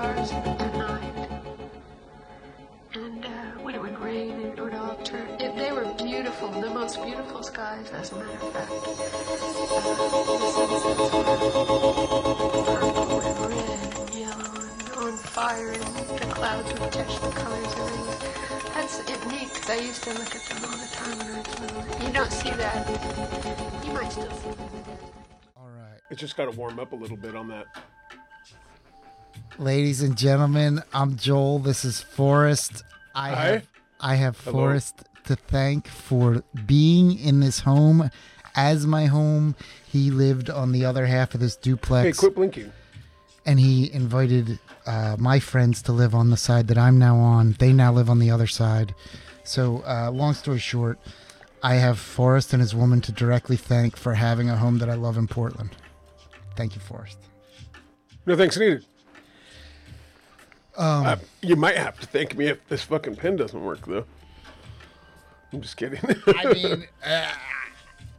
stars at night. And uh, when it would rain, it would all turn. It, they were beautiful, the most beautiful skies, as a matter of fact. Uh, the sunsets were purple and red and yellow and on fire, and the clouds would catch the colors everywhere. That's it neat, because I used to look at them all the time when I was little. You don't see that. You might still see them. All right. It's just got to warm up a little bit on that. Ladies and gentlemen, I'm Joel. This is Forrest. I Hi. have I have Hello. Forrest to thank for being in this home as my home. He lived on the other half of this duplex. Hey, quit blinking. and he invited uh, my friends to live on the side that I'm now on. They now live on the other side. So, uh, long story short, I have Forrest and his woman to directly thank for having a home that I love in Portland. Thank you, Forrest. No thanks needed. Um, Uh, you might have to thank me if this fucking pen doesn't work, though. I'm just kidding. I mean, uh,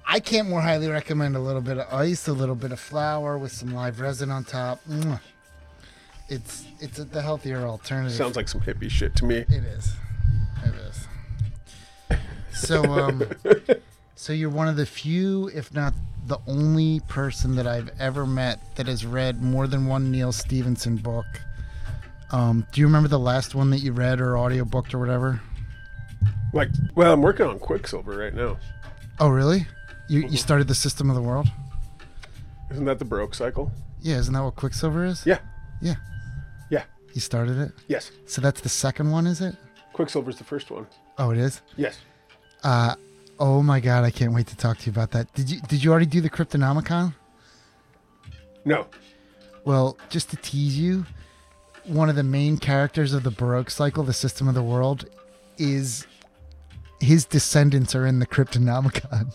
I can't more highly recommend a little bit of ice, a little bit of flour with some live resin on top. It's it's the healthier alternative. Sounds like some hippie shit to me. It is. It is. So, um, so you're one of the few, if not the only person that I've ever met that has read more than one Neal Stephenson book. Um, do you remember the last one that you read or audiobooked or whatever? Like, well, I'm working on Quicksilver right now. Oh, really? You you started the System of the World? Isn't that the Baroque cycle? Yeah, isn't that what Quicksilver is? Yeah. Yeah. Yeah. You started it? Yes. So that's the second one, is it? Quicksilver's the first one. Oh, it is. Yes. Uh, oh my God, I can't wait to talk to you about that. Did you did you already do the Cryptonomicon? No. Well, just to tease you, one of the main characters of the Baroque cycle, the System of the World, is his descendants are in the Cryptonomicon.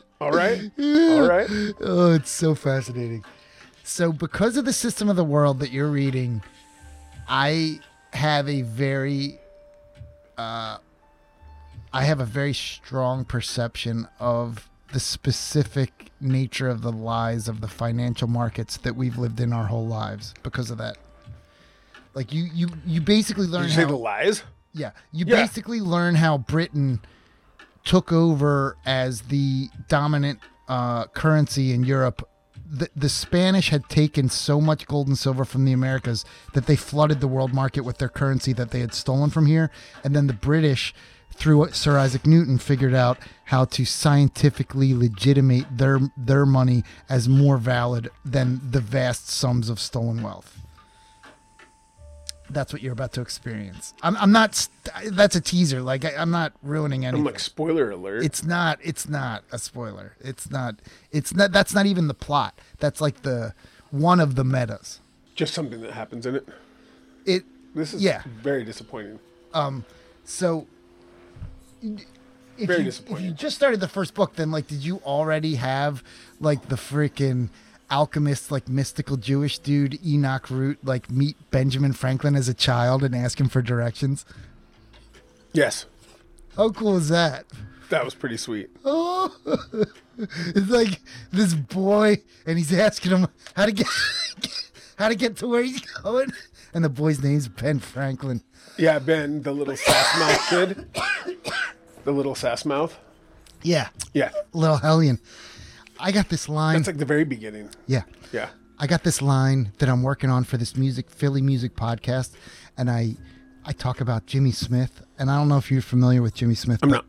All right. All right. oh, it's so fascinating. So, because of the System of the World that you're reading, I have a very, uh, I have a very strong perception of the specific nature of the lies of the financial markets that we've lived in our whole lives because of that. Like you, you, you basically learn Did you say how. the lies? Yeah, you Yeah. basically learn how Britain took over as the dominant uh, currency in Europe. The, the Spanish had taken so much gold and silver from the Americas that they flooded the world market with their currency that they had stolen from here. And then the British, through Sir Isaac Newton, figured out how to scientifically legitimate their their money as more valid than the vast sums of stolen wealth that's what you're about to experience. I'm, I'm not. That's a teaser. Like I, I'm not ruining anything. I'm like, spoiler alert. it's not. It's not a spoiler. It's not. It's not. That's not even the plot. That's like the one of the metas. just something that happens in it. It. This is Yeah. very disappointing. Um. So. If Very you, disappointing. If you just started the first book, then like, did you already have like the freaking alchemist, like mystical Jewish dude Enoch Root, like meet Benjamin Franklin as a child and ask him for directions? Yes. How cool is that? That was pretty sweet. Oh, it's like this boy, and he's asking him how to get how to get to where he's going, and the boy's name's Ben Franklin. Yeah, Ben, the little sass mouth kid. The little sass mouth. Yeah, Yeah. little hellion. I got this line. That's like the very beginning. yeah, Yeah. I got this line that I'm working on for this music Philly music podcast, and I I talk about Jimmy Smith, and I don't know if you're familiar with Jimmy Smith. I'm but not.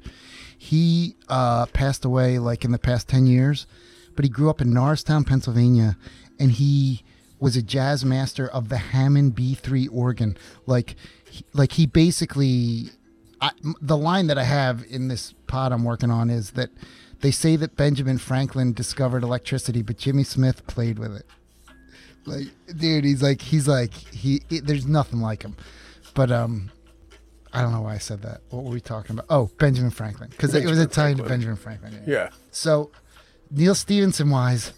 He uh, passed away like in the past ten years, but he grew up in Norristown, Pennsylvania, and he was a jazz master of the Hammond B3 organ. Like, he, like he basically, I, the line that I have in this pod I'm working on is that they say that Benjamin Franklin discovered electricity, but Jimmy Smith played with it. Like, dude, he's like, he's like, he. It, there's nothing like him. But um, I don't know why I said that. What were we talking about? Oh, Benjamin Franklin, because it was a Italian to Benjamin Franklin. Yeah. So, Neal Stephenson wise,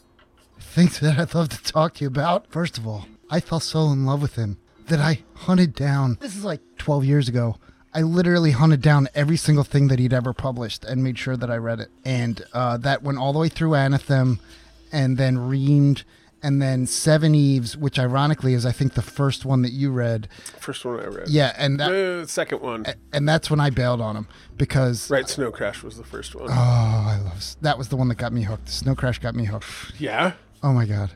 things that I'd love to talk to you about. First of all, I fell so in love with him that I hunted down. This is like 12 years ago. I literally hunted down every single thing that he'd ever published and made sure that I read it. And uh, that went all the way through Anathem and then REAMDE and then Seveneves, which ironically is I think the first one that you read. First one I read. Yeah, and that, Uh, second one. and that's when I bailed on him because Right, Snow Crash was the first one. oh, I love that was the one that got me hooked. Snow Crash got me hooked. yeah. Oh my god.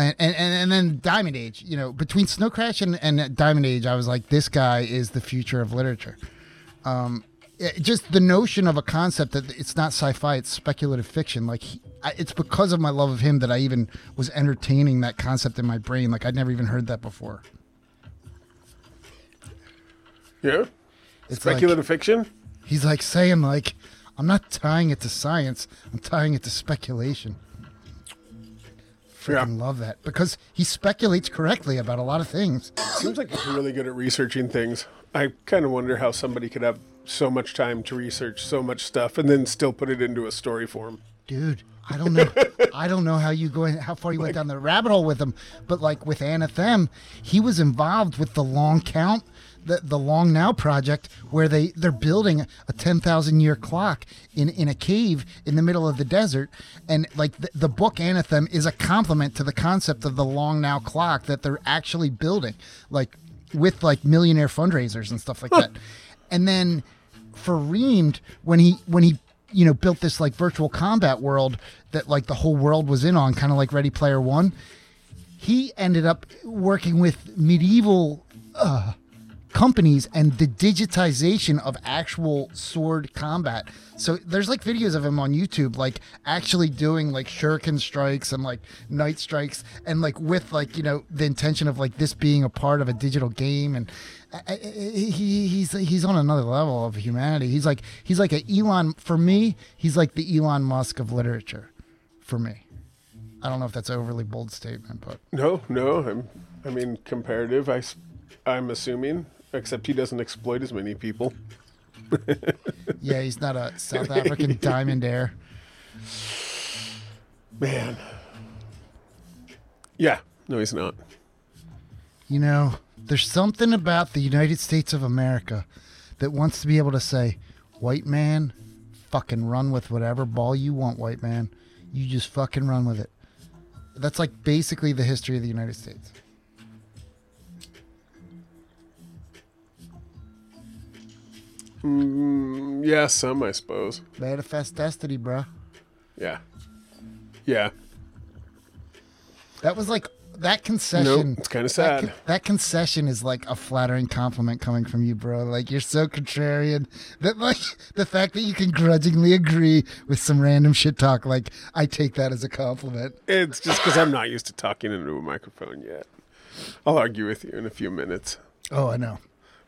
And, and and then Diamond Age, you know, between Snow Crash and, and Diamond Age, I was like, this guy is the future of literature. Um, it- just the notion of a concept that it's not sci-fi, it's speculative fiction. Like, he, I, it's because of my love of him that I even was entertaining that concept in my brain. Like, I'd never even heard that before. Yeah. It's like- Speculative fiction? He's like saying, like, I'm not tying it to science, I'm tying it to speculation. Yeah. Freaking love that because he speculates correctly about a lot of things. Seems like he's really good at researching things. I kind of wonder how somebody could have so much time to research so much stuff and then still put it into a story form. dude i don't know i don't know how you go in, how far you went down the rabbit hole with him but like with anathem he was involved with the long count the, the long now project where they they're building a 10,000 year clock in in a cave in the middle of the desert and like the, the book anathem is a complement to the concept of the long now clock that they're actually building like with like millionaire fundraisers and stuff like that and then for REAMDE when he when he you know built this like virtual combat world that like the whole world was in on, kind of like Ready Player One. He ended up working with medieval uh, companies and the digitization of actual sword combat. So there's like videos of him on YouTube, like actually doing like shuriken strikes and like night strikes, and like with like you know the intention of like this being a part of a digital game, and I- I- he he's he's on another level of humanity. He's like he's like a Elon for me. He's like the Elon Musk of literature, for me. I don't know if that's an overly bold statement, but No, no. I'm, I mean, comparative, I, I, am assuming, except he doesn't exploit as many people. yeah, he's not a South African diamond heir. Man. Yeah. No, he's not. You know, there's something about the United States of America that wants to be able to say, white man, fucking run with whatever ball you want, white man. You just fucking run with it. That's like basically the history of the United States. Mm, yeah, some, I suppose. Manifest destiny, bro. Yeah. Yeah. That was like that concession. Nope, it's kinda that sad. con- That, concession is like a flattering compliment coming from you, bro. Like you're so contrarian that like the fact that you can grudgingly agree with some random shit talk, like I take that as a compliment. It's just because I'm not used to talking into a microphone yet. I'll argue with you in a few minutes. Oh, I know.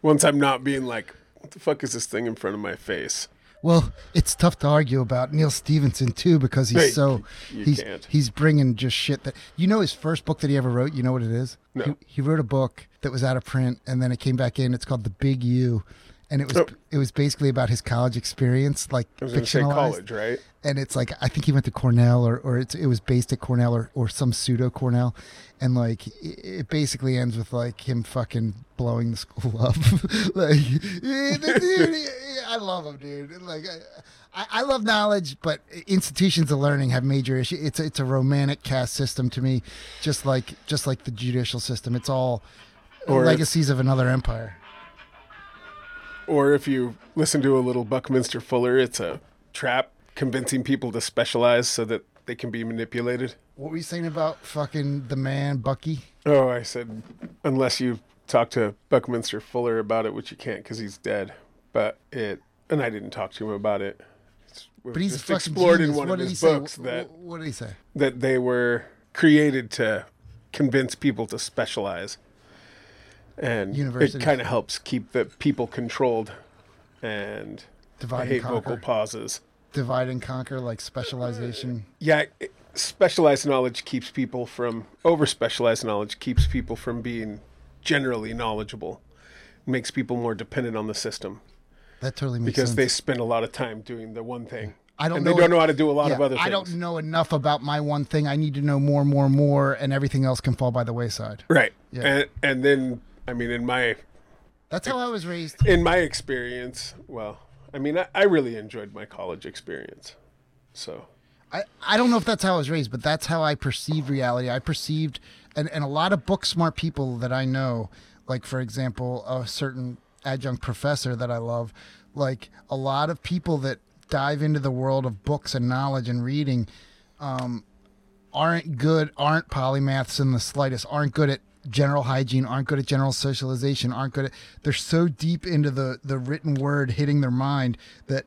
Once I'm not being like, what the fuck is this thing in front of my face? Well, it's tough to argue about Neal Stephenson too because he's Hey, so he's can't. he's bringing just shit that you know his first book that he ever wrote. You know what it is? No. He, he wrote a book that was out of print and then it came back in. It's called The Big U, and it was it was basically about his college experience, like I was fictionalized. college, right? And it's like I think he went to Cornell or or it's, it was based at Cornell or or some pseudo Cornell, and like it, it basically ends with like him fucking blowing the school up. like the dude, I love him, dude. Like. I, I I love knowledge, but institutions of learning have major issues. It's it's a romantic caste system to me, just like just like the judicial system. It's all Or- legacies of another empire. Or if you listen to a little Buckminster Fuller, it's a trap convincing people to specialize so that they can be manipulated. What were you saying about fucking the man Bucky? Oh, I said, unless you talk to Buckminster Fuller about it, which you can't because he's dead. But it, and I didn't talk to him about it. It's, But he's just a fucking explored genius. in one what of his books that what did he say? that they were created to convince people to specialize, and it kind of helps keep the people controlled. And Divide I and hate vocal conquer. pauses. Divide and conquer, like specialization. Yeah, it- specialized knowledge keeps people from over specialized knowledge keeps people from being generally knowledgeable. Makes people more dependent on the system That totally makes sense. because sense. they spend a lot of time doing the one thing. I don't and know they don't know how to do a lot of other things. I don't know enough about my one thing. I need to know more, more, more, and everything else can fall by the wayside. Right. Yeah. And and then I mean in my That's how I was raised. in my experience, well, I mean I, I really enjoyed my college experience. So I, I don't know if that's how I was raised, but that's how I perceived reality. I perceived, and, and a lot of book smart people that I know, like, for example, a certain adjunct professor that I love, like, a lot of people that dive into the world of books and knowledge and reading um, aren't good, aren't polymaths in the slightest, aren't good at general hygiene, aren't good at general socialization, aren't good at, they're so deep into the, the written word hitting their mind that,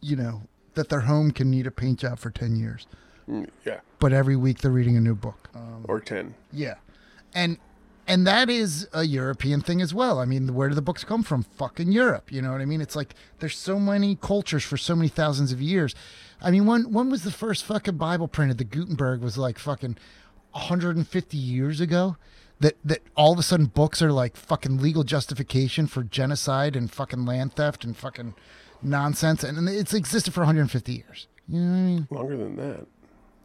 you know, that their home can need a paint job for 10 years. Mm, yeah, But every week they're reading a new book. Um, or ten. yeah. And, and that is a European thing as well. I mean, where do the books come from? Fucking Europe. You know what I mean? It's like there's so many cultures for so many thousands of years. I mean, when when was the first fucking Bible printed? The Gutenberg was like fucking 150 years ago. That that all of a sudden books are like fucking legal justification for genocide and fucking land theft and fucking nonsense, and it's existed for 150 years. You know what I mean? Longer than that.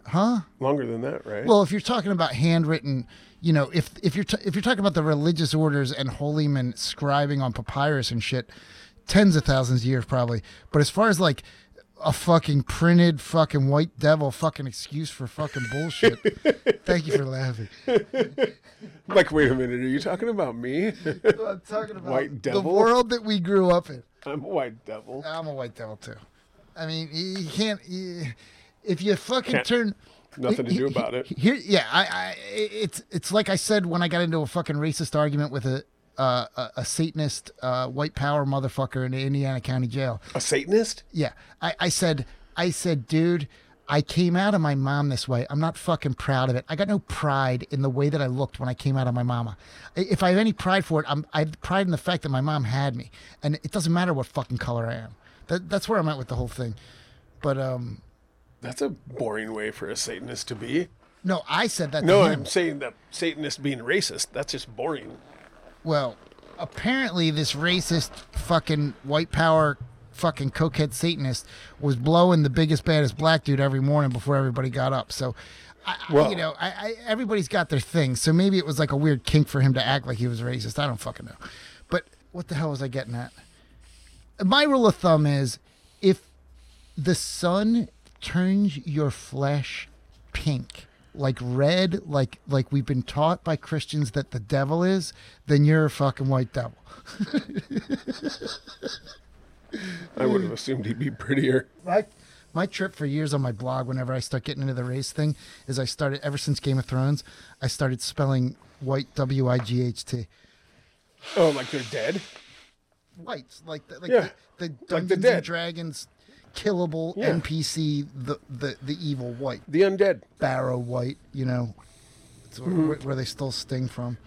Huh? Longer than that, right? Well, if you're talking about handwritten, you know, if if you're t- if you're talking about the religious orders and holy men scribing on papyrus and shit, tens of thousands of years probably. But as far as like a fucking printed fucking white devil fucking excuse for fucking bullshit. Thank you for laughing. I'm like, wait a minute, are you talking about me? I'm talking about White the world that we grew up in. I'm a white devil. I'm a white devil too. I mean, you you can't. You, if you fucking Can't- turn. Nothing to do about it. Here, yeah, I, I, it's it's like I said when I got into a fucking racist argument with a uh, a, a Satanist uh, white power motherfucker in the Indiana County Jail. A Satanist? Yeah, I, I said, I said, dude, I came out of my mom this way. I'm not fucking proud of it. I got no pride in the way that I looked when I came out of my mama. If I have any pride for it, I'm I have pride in the fact that my mom had me, and it doesn't matter what fucking color I am. That, that's where I'm at with the whole thing. But um, That's a boring way for a Satanist to be. no, I said that. No. I'm saying that Satanist being racist. That's just boring. Well, apparently this racist fucking white power fucking cokehead Satanist was blowing the biggest baddest black dude every morning before everybody got up. So, I, Well- you know, I, I, everybody's got their thing. So maybe it was like a weird kink for him to act like he was racist. I don't fucking know. But what the hell was I getting at? My rule of thumb is if the sun turns your flesh pink like red like like we've been taught by christians that the devil is then you're a fucking white devil I would have assumed he'd be prettier. my, my trip for years on my blog whenever i start getting into the race thing is i started ever since game of thrones i started spelling white w-i-g-h-t Oh, like they're dead? whites like the, like Yeah, the, the like the dungeons and dead. dragons killable Yeah. npc the, the the evil white The undead. barrow white you know it's where, Mm-hmm. where they still sting from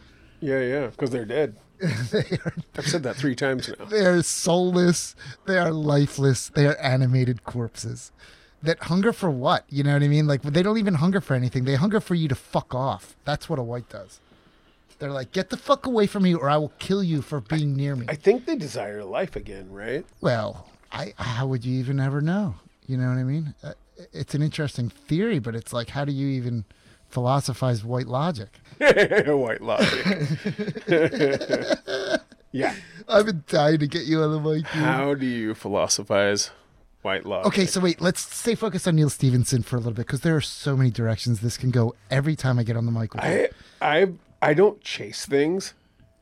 Yeah, yeah, because they're dead. they are I've said that three times now. They are soulless. They are lifeless. They are animated corpses that hunger for what? You know what I mean? Like they don't even hunger for anything. They hunger for you to fuck off. That's what a white does. They're like, get the fuck away from me, or I will kill you for being near me. I think they desire life again, right? well, I how would you even ever know? You know what I mean? Uh, It's an interesting theory, but it's like, how do you even philosophize white logic? White logic. yeah. I've been dying to get you on the mic. dude. How do you philosophize white logic? Okay, so wait, let's stay focused on Neal Stephenson for a little bit because there are so many directions this can go every time I get on the mic with you. I I I don't chase things.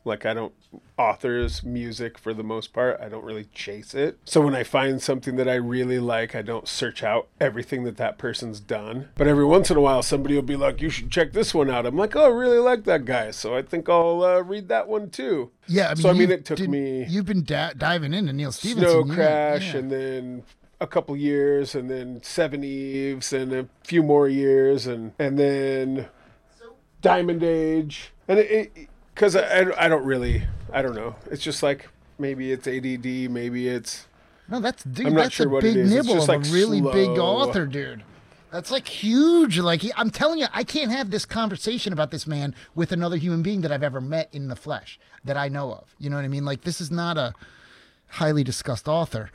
Like I don't authors music for the most part. I don't really chase it. So when I find something that I really like, I don't search out everything that that person's done. But every once in a while somebody will be like, "You should check this one out." I'm like, "Oh, I really like that guy." So I think I'll uh, read that one too. Yeah, I mean, so I mean you it took did- me You've been da- diving into Neal Stephenson. Snow Crash yeah. and then a couple years and then Seveneves and a few more years and and then Diamond Age and it because I, I I don't really I don't know it's just like maybe it's ADD maybe it's no, that's dude. I'm not that's sure a what it big. It's nibble just, of like, a really big author, dude. That's like huge. Like he, I'm telling you, I can't have this conversation about this man with another human being that I've ever met in the flesh that I know of. You know what I mean? Like this is not a highly discussed author.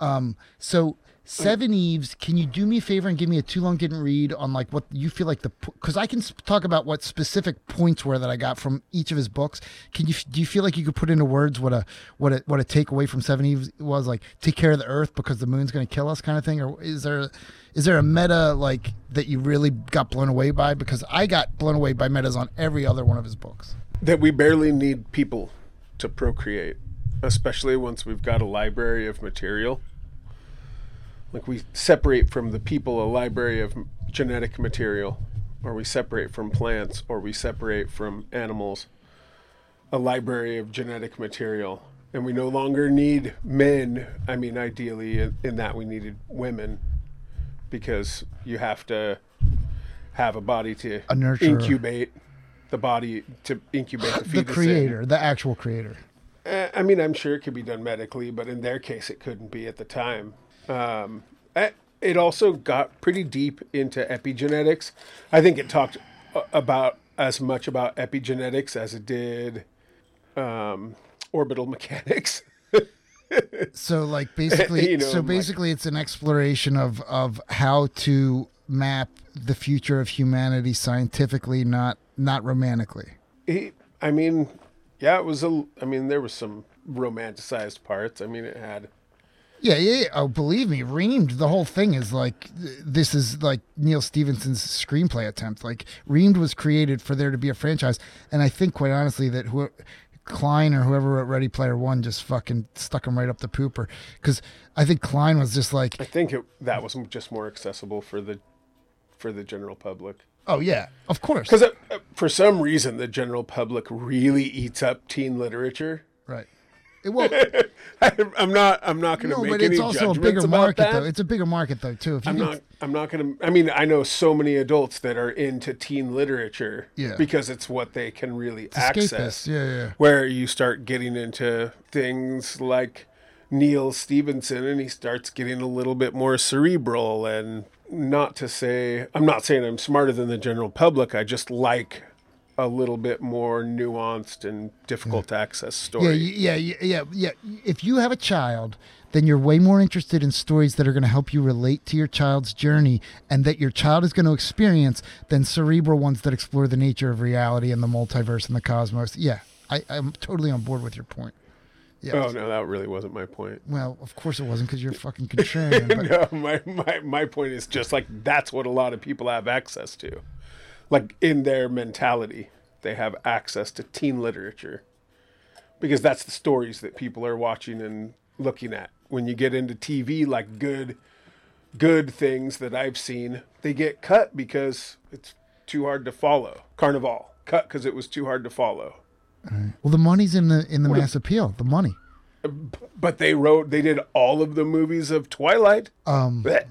Um, so Seveneves. Can you do me a favor and give me a too long didn't read on like what you feel like the because I can sp- talk about what specific points were that I got from each of his books. Can you do you feel like you could put into words what a what a what a takeaway from Seveneves was like? Take care of the Earth because the moon's going to kill us, kind of thing. Or is there is there a meta like that you really got blown away by? Because I got blown away by metas on every other one of his books. That we barely need people to procreate, especially once we've got a library of material. Like we separate from the people a library of genetic material, or we separate from plants, or we separate from animals a library of genetic material. And we no longer need men. I mean, ideally, in, in that we needed women because you have to have a body to A incubate the body to incubate the The fetus. in. creator, the actual creator. Uh, I mean, I'm sure it could be done medically, but in their case, it couldn't be at the time. Um, it also got pretty deep into epigenetics. I think it talked about as much about epigenetics as it did um, orbital mechanics. So like basically, You know, so like- basically, it's an exploration of of how to map the future of humanity scientifically, not not romantically. He, I mean, yeah, it was a. I mean, there was some romanticized parts. I mean, it had. Yeah, yeah. Oh, believe me, REAMDE. The whole thing is like this is like Neal Stephenson's screenplay attempt. Like REAMDE was created for there to be a franchise, and I think quite honestly that who. Cline or whoever wrote Ready Player One just fucking stuck him right up the pooper because I think Cline was just like, I think it, that was just more accessible for the, for the general public. oh yeah, of course, Because uh, for some reason, the general public really eats up teen literature. right. It, well, I'm not. I'm not going to no, make but any it's also a bigger about market that. though. It's a bigger market though too. If you I'm not. I'm not going to. I mean, I know so many adults that are into teen literature. Yeah. Because it's what they can really escapist, access. yeah, yeah. Where you start getting into things like Neal Stephenson, and he starts getting a little bit more cerebral. And not to say, I'm not saying I'm smarter than the general public. I just like a little bit more nuanced and difficult to access story. Yeah, yeah, yeah, yeah, yeah. If you have a child, then you're way more interested in stories that are going to help you relate to your child's journey and that your child is going to experience than cerebral ones that explore the nature of reality and the multiverse and the cosmos. Yeah, I, I'm totally on board with your point. Yeah. Oh no, that really wasn't my point. Well, of course it wasn't because you're fucking contrarian. But No, my, my my point is just like that's what a lot of people have access to. Like in their mentality, they have access to teen literature. Because that's the stories that people are watching and looking at. When you get into TV like good good things that I've seen, they get cut because it's too hard to follow. Carnival cut because it was too hard to follow. well, the money's in the in the mass appeal. The money. But they wrote they did all of the movies of Twilight. Um, Blech.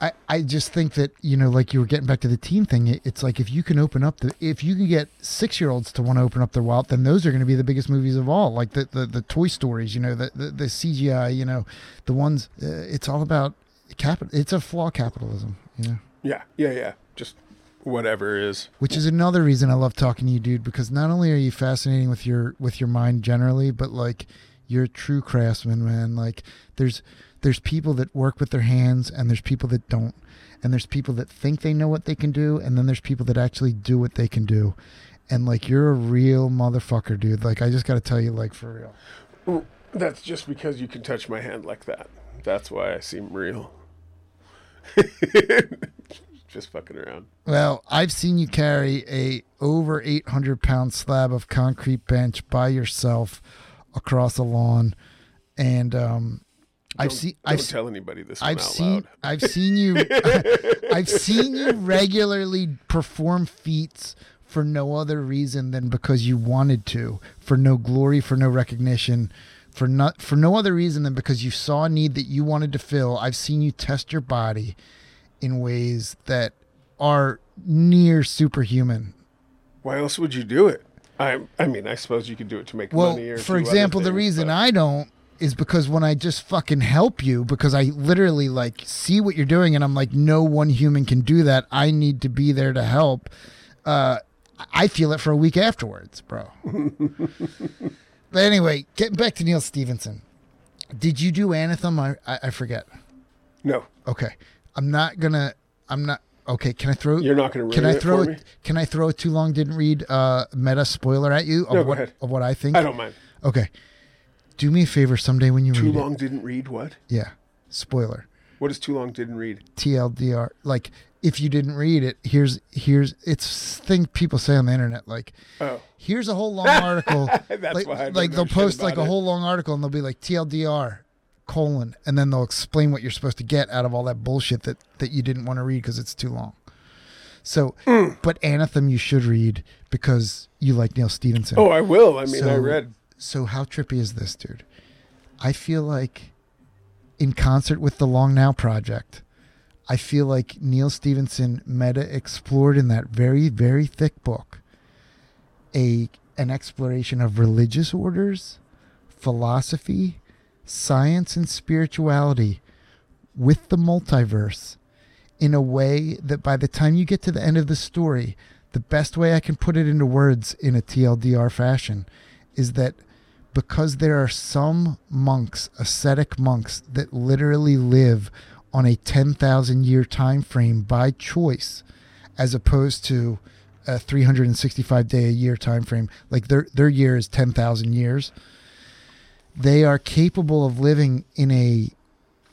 I, I just think that you know like you were getting back to the teen thing it, it's like if you can open up the if you can get six year olds to want to open up their wallet then those are going to be the biggest movies of all like the the, the toy stories you know the, the the cgi you know the ones uh, it's all about capital it's a flaw capitalism you know Yeah, yeah, yeah. Just whatever is. which is another reason i love talking to you dude because not only are you fascinating with your with your mind generally but like you're a true craftsman man like there's there's people that work with their hands and there's people that don't and there's people that think they know what they can do and then there's people that actually do what they can do and like you're a real motherfucker dude like i just gotta tell you like for real That's just because you can touch my hand like that. That's why I seem real. just fucking around. well i've seen you carry a over 800 pound slab of concrete bench by yourself across a lawn and um i've seen Don't i've tell anybody this I've out seen loud. I've seen you I've seen you regularly perform feats for no other reason than because you wanted to, for no glory, for no recognition, for not for no other reason than because you saw a need that you wanted to fill. I've seen you test your body in ways that are near superhuman. Why else would you do it? I I mean, I suppose you could do it to make Well, money or for example, the reason but- I don't is because when I just fucking help you, because I literally like see what you're doing, and I'm like, no one human can do that. I need to be there to help. Uh, I feel it for a week afterwards, bro. but anyway, getting back to Neal Stephenson, did you do Anathem? I I, I forget. No, Okay, I'm not gonna. I'm not. Okay, can I throw? you're not going to Can I throw it? Can I throw a too long didn't read uh, meta spoiler at you of No, what of what I think? I don't mind. Okay, do me a favor someday when you read Too read long didn't read what? Yeah, spoiler. What is too long didn't read? TLDR. Like if you didn't read it, here's here's it's thing people say on the internet. Like Oh, here's a whole long article. That's like, why like they'll post like a it. whole long article and they'll be like TLDR colon and then they'll explain what you're supposed to get out of all that bullshit that that you didn't want to read because it's too long. So, Hmm. but Anathem you should read because you like Neal Stephenson. oh, I will. I mean, I read. So how trippy is this, dude? I feel like in concert with the Long Now project, I feel like Neal Stephenson meta explored in that very, very thick book a an exploration of religious orders, philosophy, science and spirituality with the multiverse in a way that by the time you get to the end of the story, the best way I can put it into words in a TLDR fashion is that because there are some monks, ascetic monks, that literally live on a 10,000 year time frame by choice, as opposed to a 365 day a year time frame. Like their their year is 10,000 years. They are capable of living in a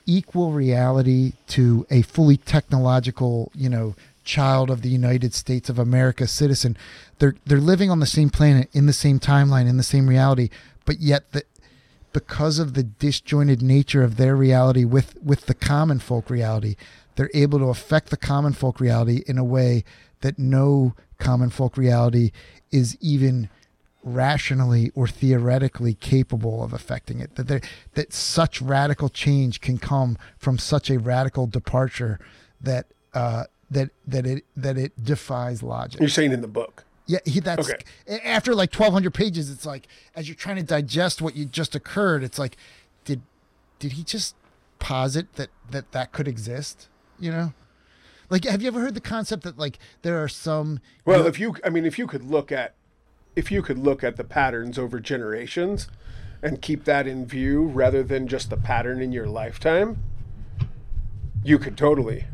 equal reality to a fully technological, you know, child of the United States of America citizen. They're they're living on the same planet in the same timeline in the same reality, but yet the because of the disjointed nature of their reality with with the common folk reality, they're able to affect the common folk reality in a way that no common folk reality is even rationally or theoretically capable of affecting it that that such radical change can come from such a radical departure that uh that that it that it defies logic You're saying in the book. Yeah, he, that's Okay. after like twelve hundred pages. It's like as you're trying to digest what you just occurred, it's like, did did he just posit that that that could exist? You know, like have you ever heard the concept that like there are some Well, if you, I mean, if you could look at, if you could look at the patterns over generations, and keep that in view rather than just the pattern in your lifetime, you could totally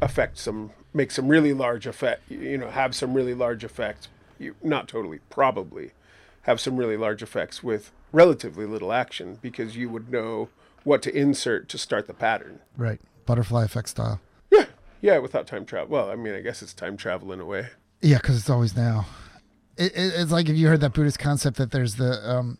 affect some, make some really large effect. You know, have some really large effects. You not totally, probably, have some really large effects with relatively little action because you would know what to insert to start the pattern. right butterfly effect style? Yeah, yeah, without time travel. Well, I mean, I guess it's time travel in a way. Yeah, because it's always now. It, it, it's like if you heard that Buddhist concept that there's the um,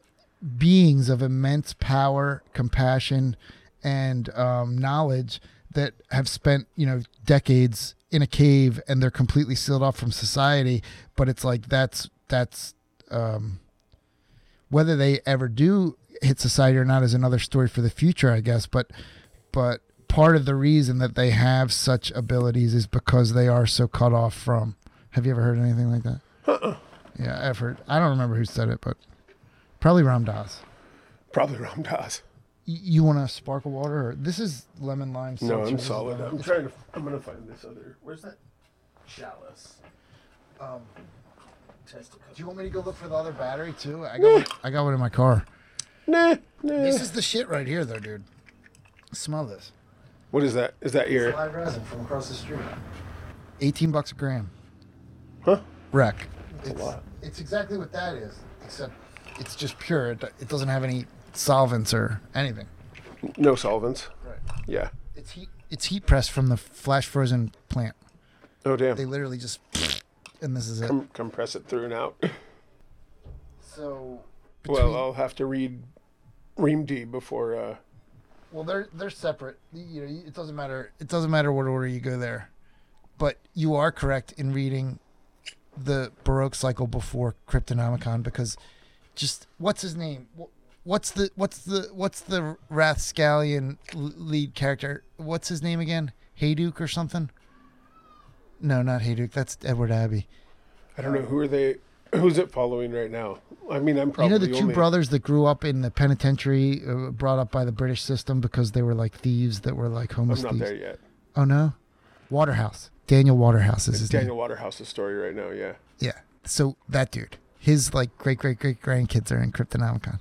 beings of immense power, compassion, and um, knowledge that have spent you know decades in a cave and they're completely sealed off from society. But it's like that's that's um, whether they ever do hit society or not is another story for the future, I guess. But but part of the reason that they have such abilities is because they are so cut off from. Have you ever heard anything like that? Yeah, I've heard. I don't remember who said it, but probably Ram Dass. Probably Ram Dass. Y- You want a sparkle water? Or, this is lemon lime. No. I'm solid. I'm trying to. I'm gonna find this other. Where's that chalice? Um, do you want me to go look for the other battery too? I got, one, I got one in my car. Nah, nah. This is the shit right here, though, dude. Smell this. What is that? Is that your? Live resin from across the street. 18 bucks a gram. Huh? Wreck. a It's, lot. it's exactly what that is, except it's just pure. It, it doesn't have any solvents or anything. No solvents. Right. Yeah. It's heat. It's heat pressed from the flash frozen plant. Oh damn. They literally just, and this is it. Com- compress it through and out. So, well, I'll have to read REAMDE before. uh Well, they're they're separate. You know, it doesn't matter. It doesn't matter what order you go there, but you are correct in reading the Baroque cycle before Cryptonomicon because just what's his name? Wh- What's the what's the what's the Rathscallion lead character? What's his name again? Hayduke or something? No, not Hayduke. That's Edward Abbey. I don't know who are they. Who's it following right now? I mean, I'm probably you know the two only, brothers that grew up in the penitentiary, uh, brought up by the British system because they were like thieves that were like I'm homeless not thieves. there yet. Oh no, Waterhouse. Daniel Waterhouse is Daniel name. Waterhouse's story right now. Yeah. Yeah. So that dude, his like great great great grandkids are in Cryptonomicon.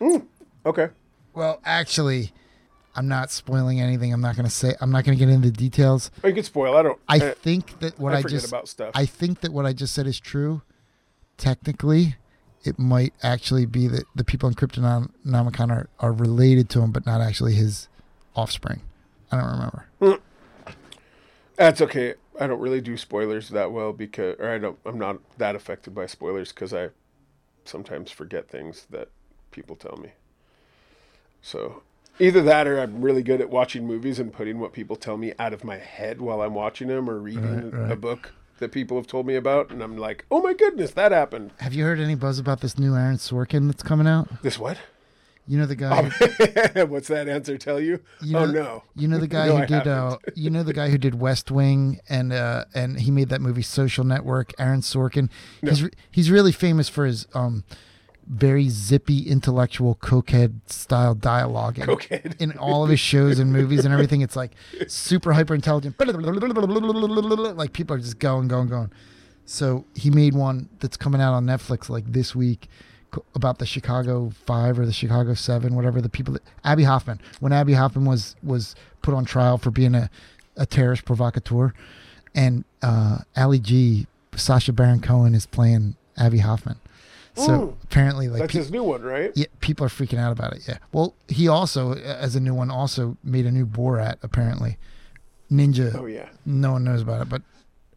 Mm, okay. Well, actually, I'm not spoiling anything. I'm not gonna say. I'm not gonna get into the details. Oh, you could spoil. I don't. I I, think that what I I, forget just about stuff. I think that what I just said is true. Technically, it might actually be that the people in Cryptonomicon are, are related to him, but not actually his offspring. I don't remember. Mm. That's okay. I don't really do spoilers that well because, or I don't. I'm not that affected by spoilers because I sometimes forget things that people tell me. So either that, or I'm really good at watching movies and putting what people tell me out of my head while I'm watching them or reading Right, right. a book that people have told me about, and I'm like, oh my goodness, that happened. Have you heard any buzz about this new Aaron Sorkin that's coming out? This what? You know the guy. who- What's that answer tell you? You oh know- no. You know the guy No, who did uh, you know the guy who did West Wing and uh, and he made that movie Social Network. Aaron Sorkin. He's re- he's really famous for his um very zippy intellectual cokehead style dialogue in, in all of his shows and movies and everything. It's like super hyper intelligent. Like people are just going going going. So he made one that's coming out on Netflix like this week about the Chicago Five or the Chicago Seven, whatever the people that Abbie Hoffman. When Abbie Hoffman was was put on trial for being a, a terrorist provocateur, and uh, Ali G, Sacha Baron Cohen is playing Abbie Hoffman. So Ooh. apparently, like That's pe- his new one, right? yeah, people are freaking out about it. Yeah. Well, he also, as a new one, also made a new Borat. Apparently, Ninja. Oh yeah. No one knows about it, but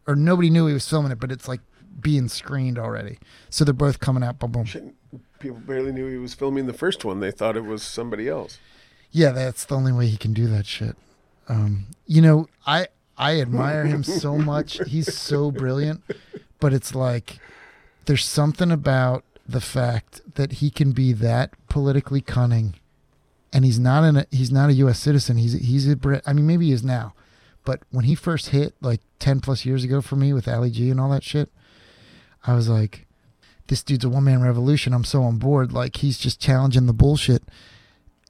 or nobody knew he was filming it, but it's like being screened already. So they're both coming out. Boom, boom. Shit, People barely knew he was filming the first one. They thought it was somebody else. Yeah, that's the only way he can do that shit. Um, you know, I I admire him so much. He's so brilliant, but it's like there's something about the fact that he can be that politically cunning, and he's not a he's not a U.S. citizen. He's he's a Brit. I mean, maybe he is now, but when he first hit like ten plus years ago for me with Ali G and all that shit, I was like, this dude's a one man revolution. I'm so on board. Like he's just challenging the bullshit.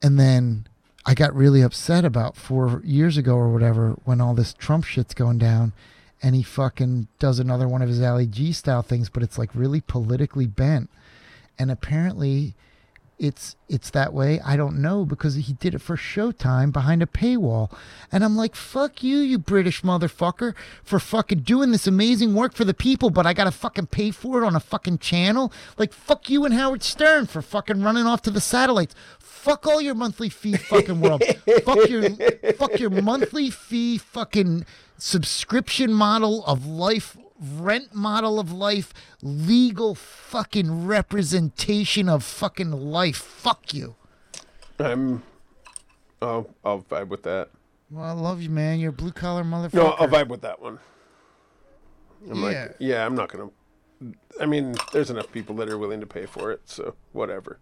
And then I got really upset about four years ago or whatever when all this Trump shit's going down and he fucking does another one of his Ali G style things, but it's like really politically bent. And apparently it's it's that way. I don't know because he did it for Showtime behind a paywall. And I'm like, fuck you, you British motherfucker, for fucking doing this amazing work for the people, but I gotta fucking pay for it on a fucking channel. Like fuck you and Howard Stern for fucking running off to the satellites. Fuck all your monthly fee fucking world. fuck your fuck your monthly fee fucking subscription model of life rent model of life, legal fucking representation of fucking life. Fuck you. I'm. Oh, I'll vibe with that. Well, I love you, man. You're a blue collar motherfucker. No, I'll vibe with that one. I'm Yeah. like, yeah, I'm not gonna. I mean, there's enough people that are willing to pay for it, so whatever.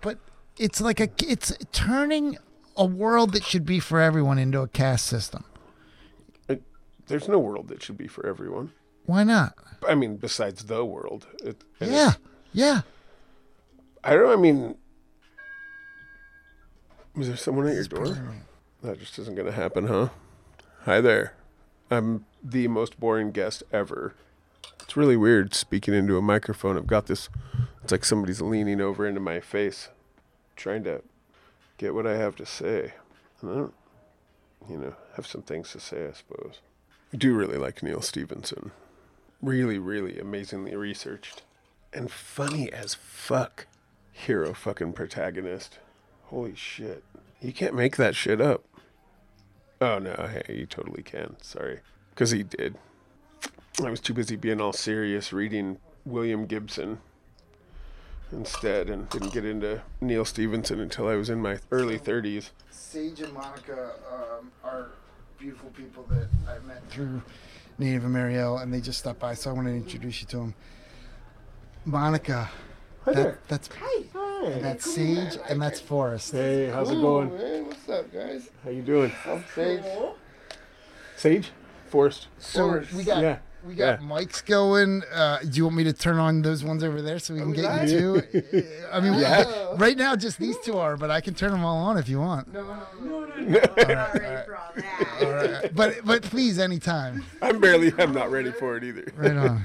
but it's like a it's turning a world that should be for everyone into a caste system. There's no world that should be for everyone. Why not? I mean, besides the world. It, Yeah, yeah. I don't. I mean, is there someone at your door? That just isn't gonna happen, huh? Hi there. I'm the most boring guest ever. It's really weird speaking into a microphone. I've got this. It's like somebody's leaning over into my face, trying to get what I have to say. And I don't, you know, have some things to say, I suppose. Do really like Neal Stephenson. Really, really amazingly researched. And funny as fuck. Hero fucking protagonist. Holy shit. You can't make that shit up. Oh no, hey, you totally can. Sorry. Because he did. I was too busy being all serious reading William Gibson instead and didn't get into Neal Stephenson until I was in my early 30s. Sage and Monica um, are beautiful people that I met through Native Ameriel, and they just stopped by, so I want to introduce you to them. Monica, Hi that, that's that's Sage, and that's Forrest. Hey, how's it going? Hey, what's up, guys? How you doing? I'm Sage. Sage? Forrest. So Forrest. we got Yeah. We got Yeah. mics going. Uh, do you want me to turn on those ones over there so we can get you two? I mean, Yeah. right now just these two are, but I can turn them all on if you want. No, no, no. I'm not ready for all that. All right. But but please, anytime. I'm barely, I'm not ready for it either. Right on.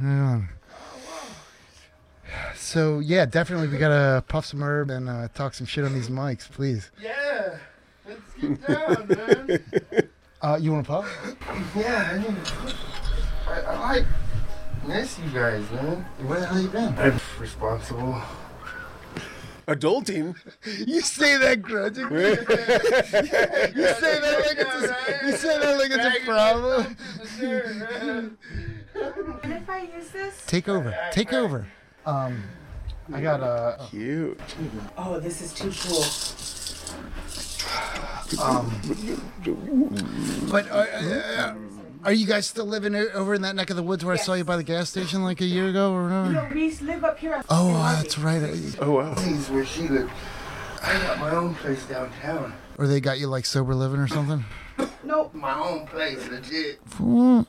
Right on. So yeah, definitely we gotta puff some herb and uh, talk some shit on these mics, please. Yeah. Yeah. Let's get down, man. Uh, you want to puff? Yeah, I need to. I, I like miss you guys, man. Where the hell you been? I'm responsible. Adulting? You say that grudgingly. you say that like it's a, you say that like it's a problem. And if I use this? Take over. Take over. Um, I got a. Cute. Oh, this is too cool. Um, but uh, uh, are you guys still living o- over in that neck of the woods where I saw you by the gas station like a year ago or whatever? No, we live up here. Oh, in Harvey. that's right. Oh, wow. Oh, Please, where she lived. I got my own place downtown. Or they got you like sober living or something? Nope. My own place, legit. I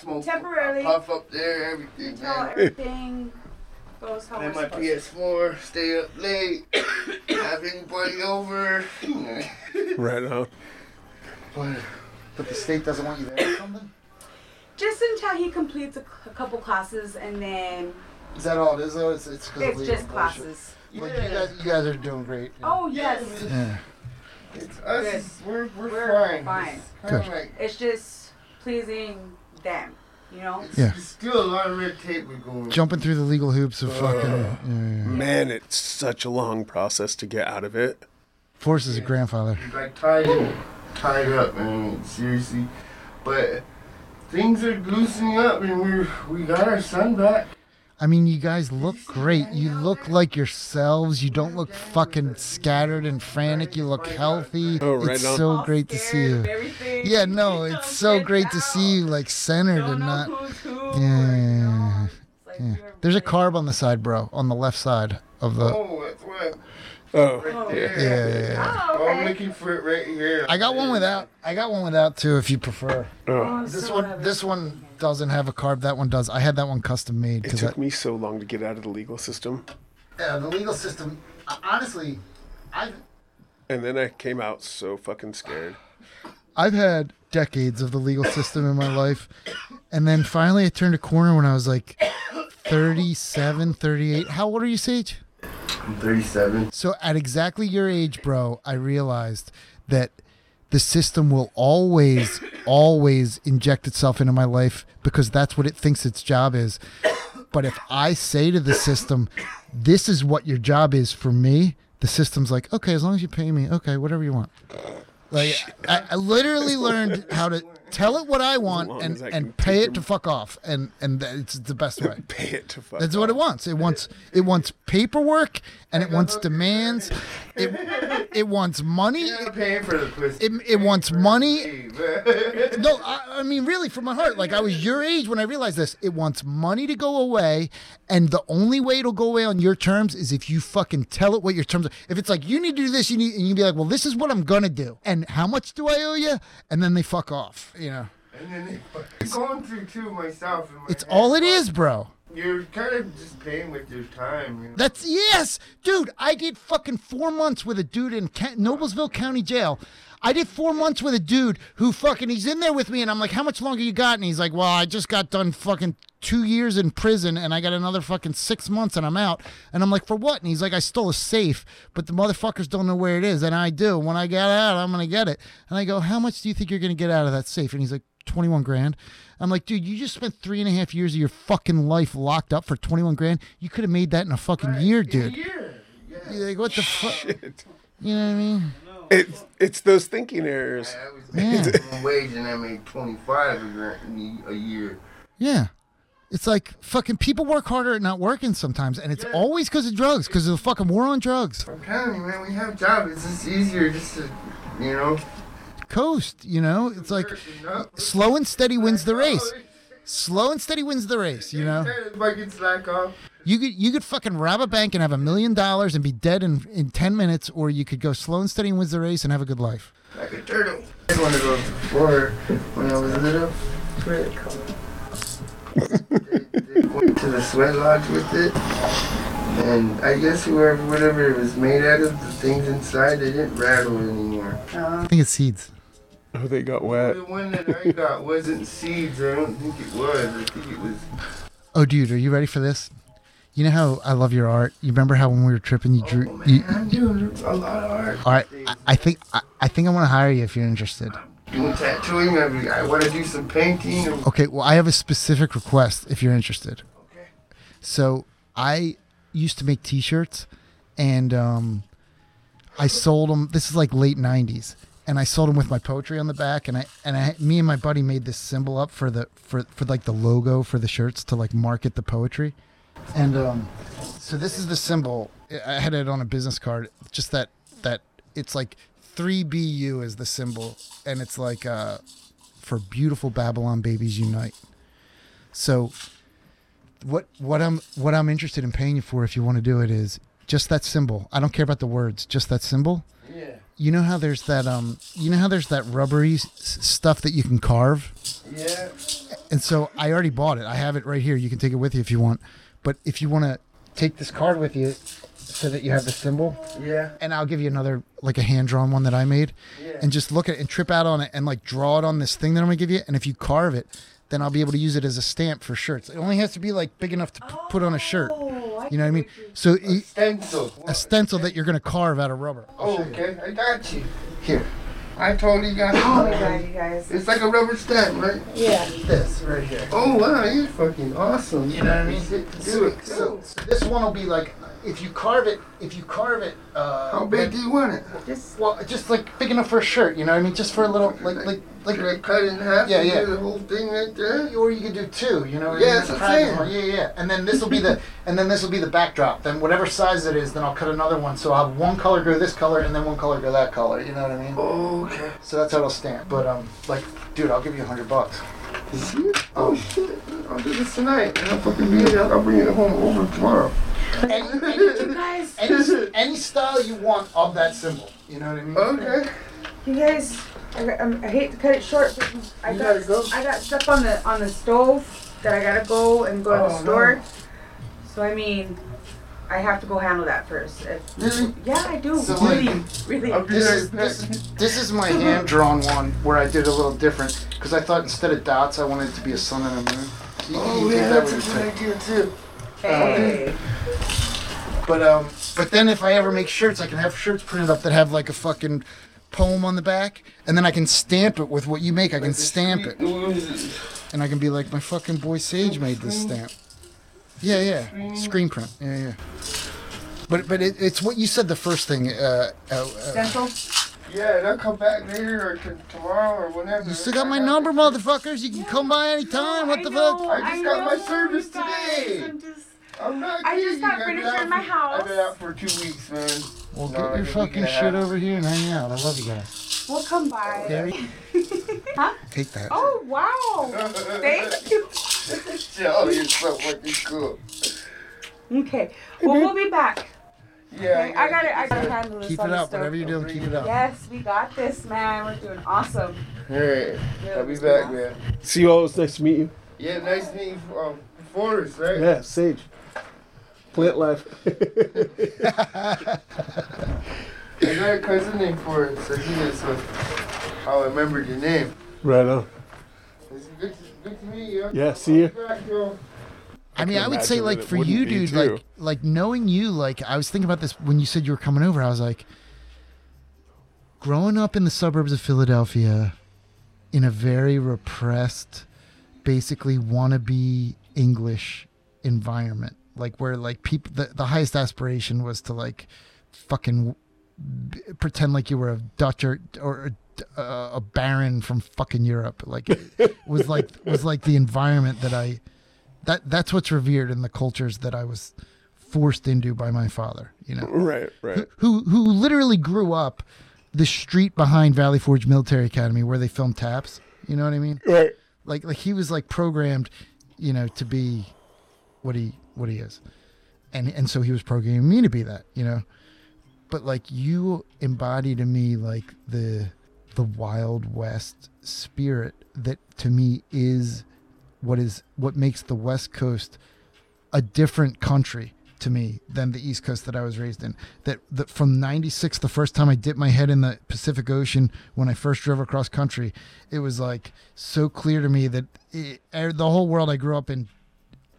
smoke. Temporarily. Puff up there, everything, Until man. everything goes how Play we're my supposed. PS4, stay up late, have anybody over. Right on. But But the state doesn't want you there or something? Just until he completes a, a couple classes and then Is that all it is though? It's, it's, 'cause of it's just bullshit. classes. Like, you, guys, you guys are doing great. Oh, yes. Yeah. it's us. We're, we're, We're fine. fine. It's Good. like- It's just pleasing them, you know? It's, Yeah. There's still a lot of red tape we're going. Jumping through the legal hoops of fucking. Yeah, yeah, yeah. Man, it's such a long process to get out of it. Force is a grandfather. like tied tied up, man. Seriously, but things are loosening up, and we we got our son back. I mean, you guys look great. You look like yourselves. You don't look fucking scattered and frantic. You look healthy. Oh, right it's on. so All great to see you. Yeah, no, You it's so stressed great to see you like centered Don't and know not. who's who, Yeah, or, you know, it's like Yeah. There's a carb on the side, bro, on the left side of the. Oh, Oh, that's what. Right there. Yeah, yeah, yeah. Oh, Oh, I'm okay. looking for it right here. I got one without. I got one without too, if you prefer. oh. Oh, This so one, heavy. this one doesn't have a carb. That one does. I had that one custom made It because took me so long to get out of the legal system. yeah, the legal system. Honestly, I've And then I came out so fucking scared. I've had decades of the legal system in my life. And then finally I turned a corner when I was like 37, 38. How old are you, Sage? I'm 37. So at exactly your age, bro, I realized that the system will always, always inject itself into my life because that's what it thinks its job is. But if I say to the system, this is what your job is for me, the system's like, okay, as long as you pay me, okay, whatever you want. Like I, I literally learned how to tell it what I want and, I and pay it to fuck off, and and that- it's the best way. Pay it to fuck. That's what it wants. It wants it wants paperwork and it wants demands. It it wants money. Paying for the. It, it wants money. No, I, I mean really from my heart. Like I was your age when I realized this. It wants money to go away, and the only way it'll go away on your terms is if you fucking tell it what your terms are. If it's like you need to do this, you need, and you be like, well, this is what I'm gonna do, and how much do I owe you? And then they fuck off. You know, And then I'm going through too myself. My it's head, all it is, bro. You're kind of just paying with your time. You know? That's yes, dude. I did fucking four months with a dude in Noblesville County Jail. I did four months with a dude who fucking he's in there with me, and I'm like, "How much longer you got?" And he's like, "Well, I just got done fucking two years in prison, and I got another fucking six months, and I'm out." And I'm like, "For what?" And he's like, "I stole a safe, but the motherfuckers don't know where it is, and I do. When I get out, I'm gonna get it." And I go, "How much do you think you're gonna get out of that safe?" And he's like, 21 grand. I'm like, dude, you just spent three and a half years of your fucking life locked up for 21 grand. You could have made that in a fucking year, dude. Yeah. Yeah. You're like, what the fuck? You know what I mean? It's it's those thinking errors. I was Yeah. making minimum wage and I made 25 a year. Yeah. It's like fucking people work harder at not working sometimes, and it's always because of drugs, because of the fucking war on drugs. I'm telling you, man, we have jobs. It's just easier just to, you know. Coast, you know? It's like work, you know? slow and steady wins the oh, race. Slow and steady wins the race, you know? If I can slack off. You could you could fucking rob a bank and have a million dollars and be dead in, in 10 minutes, or you could go slow and steady and wins the race and have a good life. Like a turtle. I just wanted to go before when I was little. they, they went to the sweat lodge with it. And I guess whoever, whatever it was made out of, the things inside, they didn't rattle anymore. Uh-huh. I think it's seeds. Oh, they got wet. The one that I got wasn't seeds. I don't think it was. I think it was. Oh, dude, are you ready for this? You know how I love your art. You remember how when we were tripping, you drew. Oh, you, I'm doing a lot of art. all right, I, I think I, I think I want to hire you if you're interested. Doing tattooing. I, I want to do some painting. Okay, well, I have a specific request if you're interested. Okay. So I used to make T-shirts, and um, I sold them. This is like late '90s, and I sold them with my poetry on the back. And I and I, me and my buddy made this symbol up for the for for like the logo for the shirts to like market the poetry. And um, so this is the symbol. I had it on a business card. Just that that it's like 3BU is the symbol, and it's like uh, for beautiful Babylon babies unite. So what what I'm what I'm interested in paying you for if you want to do it is just that symbol. I don't care about the words, just that symbol. Yeah. You know how there's that um you know how there's that rubbery s- stuff that you can carve? Yeah. And so I already bought it. I have it right here. You can take it with you if you want. But if you want to take this card with you so that you have the symbol, Yeah. and I'll give you another like a hand drawn one that I made, Yeah. and just look at it and trip out on it and like draw it on this thing that I'm gonna give you. And if you carve it, then I'll be able to use it as a stamp for shirts. It only has to be like big enough to p- put on a shirt. Oh, You know what I mean? So a Stencil. a stencil that you're gonna carve out of rubber. Oh, okay. I got you. Here, I totally got it. Oh my you. god, you guys. It's like a rubber stamp, right? Yeah. this right here. Oh wow, you're fucking awesome. You know what I mean? So, do it. so, so this one will be like if you carve it. If you carve it, uh, How big do you want it? Just Well, just like big enough for a shirt. You know what I mean? Just for a little, like, like, like. Can I cut it in half? Yeah, and yeah. do The whole thing right there. Or you could do two, you know. Yeah, that's what I'm Yeah, yeah. And then this will be the, and then this will be the backdrop. Then whatever size it is, then I'll cut another one. So I'll have one color go this color, and then one color go that color. You know what I mean? Oh, okay. So that's how it'll stamp. But um, like, dude, I'll give you a hundred bucks. See? Oh shit. I'll do this tonight. And I'll fucking be it. I'll bring it home over tomorrow. Any, any, guys, any, any style you want of that symbol. You know what I mean? Okay. you guys. I, um, I hate to cut it short, but I You got go? I got stuff on the on the stove that I gotta go and go to the Oh, store. no. So I mean, I have to go handle that first. If- Really? yeah, I do. So, really, like, really. I'll be This right is, back. this, this is my hand drawn one where I did a little different because I thought instead of dots I wanted it to be a sun and a moon. So you Oh do yeah, that that's a good idea too. Hey. But um, but then if I ever make shirts, I can have shirts printed up that have like a fucking poem on the back, and then I can stamp it with what you make. I can stamp it, and I can be like, my fucking boy Sage made this stamp. Yeah, yeah, screen print. Yeah, yeah. But but it, it's what you said the first thing. Uh, uh, uh, Stencil? Yeah, and I'll come back later or t- tomorrow or whenever. you still got my number, motherfuckers. You can come by anytime. What the fuck? I just got my service guys. today. I'm just- I'm not I just kidding. got I've been furniture in my house. I've been out for two weeks, man. Well, No, get your fucking shit half. over here and hang out. I love you guys. We'll come by. Gary, Huh? take that. Oh wow! Thank you. Joe, you're so fucking cool. Okay. Well, we'll be back. Yeah, Okay, I got it. I got to handle this Keep on it the up. stove. Whatever you're doing, keep it up. Yes, we got this, man. We're doing awesome. Alright, I'll be back, man. See you all. It's nice to meet you. Yeah, nice to meet you, um, Forrest, right? Yeah, Sage. Plant life. I got a cousin named Forrest, so he is uh, how I remembered your name. right on. It's good to, good to meet you. Yeah, see you. I'll back, yo. I mean, I would say like for you, dude, too. like like knowing you, like I was thinking about this when you said you were coming over. I was like, growing up in the suburbs of Philadelphia, in a very repressed, basically wannabe English environment, like where like people, the, the highest aspiration was to like fucking b- pretend like you were a Dutch or or a, uh, a baron from fucking Europe. Like it was like was like the environment that I that that's what's revered in the cultures that I was forced into by my father. You know, Right, right. who who literally grew up the street behind Valley Forge Military Academy where they filmed taps. You know what I mean? Right. Like like he was like programmed, you know, to be what he what he is, and and so he was programming me to be that. You know, but like you embody to me like the the wild west spirit that to me is what is what makes the west coast a different country to me than the east coast that i was raised in that, that from 96 the first time i dipped my head in the pacific ocean when i first drove across country it was like so clear to me that it, er, the whole world i grew up in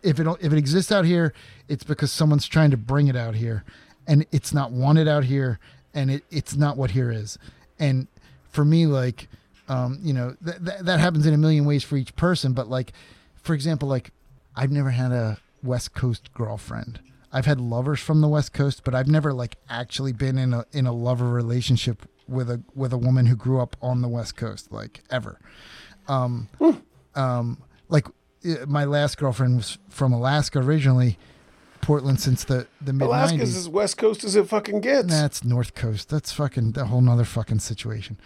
if it if it exists out here, it's because someone's trying to bring it out here, and it's not wanted out here, and it, it's not what here is. And for me, like, um, you know, th- th- that happens in a million ways for each person. But like, for example, like, I've never had a West Coast girlfriend. I've had lovers from the West Coast, but I've never like actually been in a in a lover relationship with a with a woman who grew up on the West Coast, like ever. Um, um, like my last girlfriend was from Alaska originally, Portland since the the mid Alaska's as west coast as it fucking gets. That's North Coast. That's fucking a whole nother fucking situation.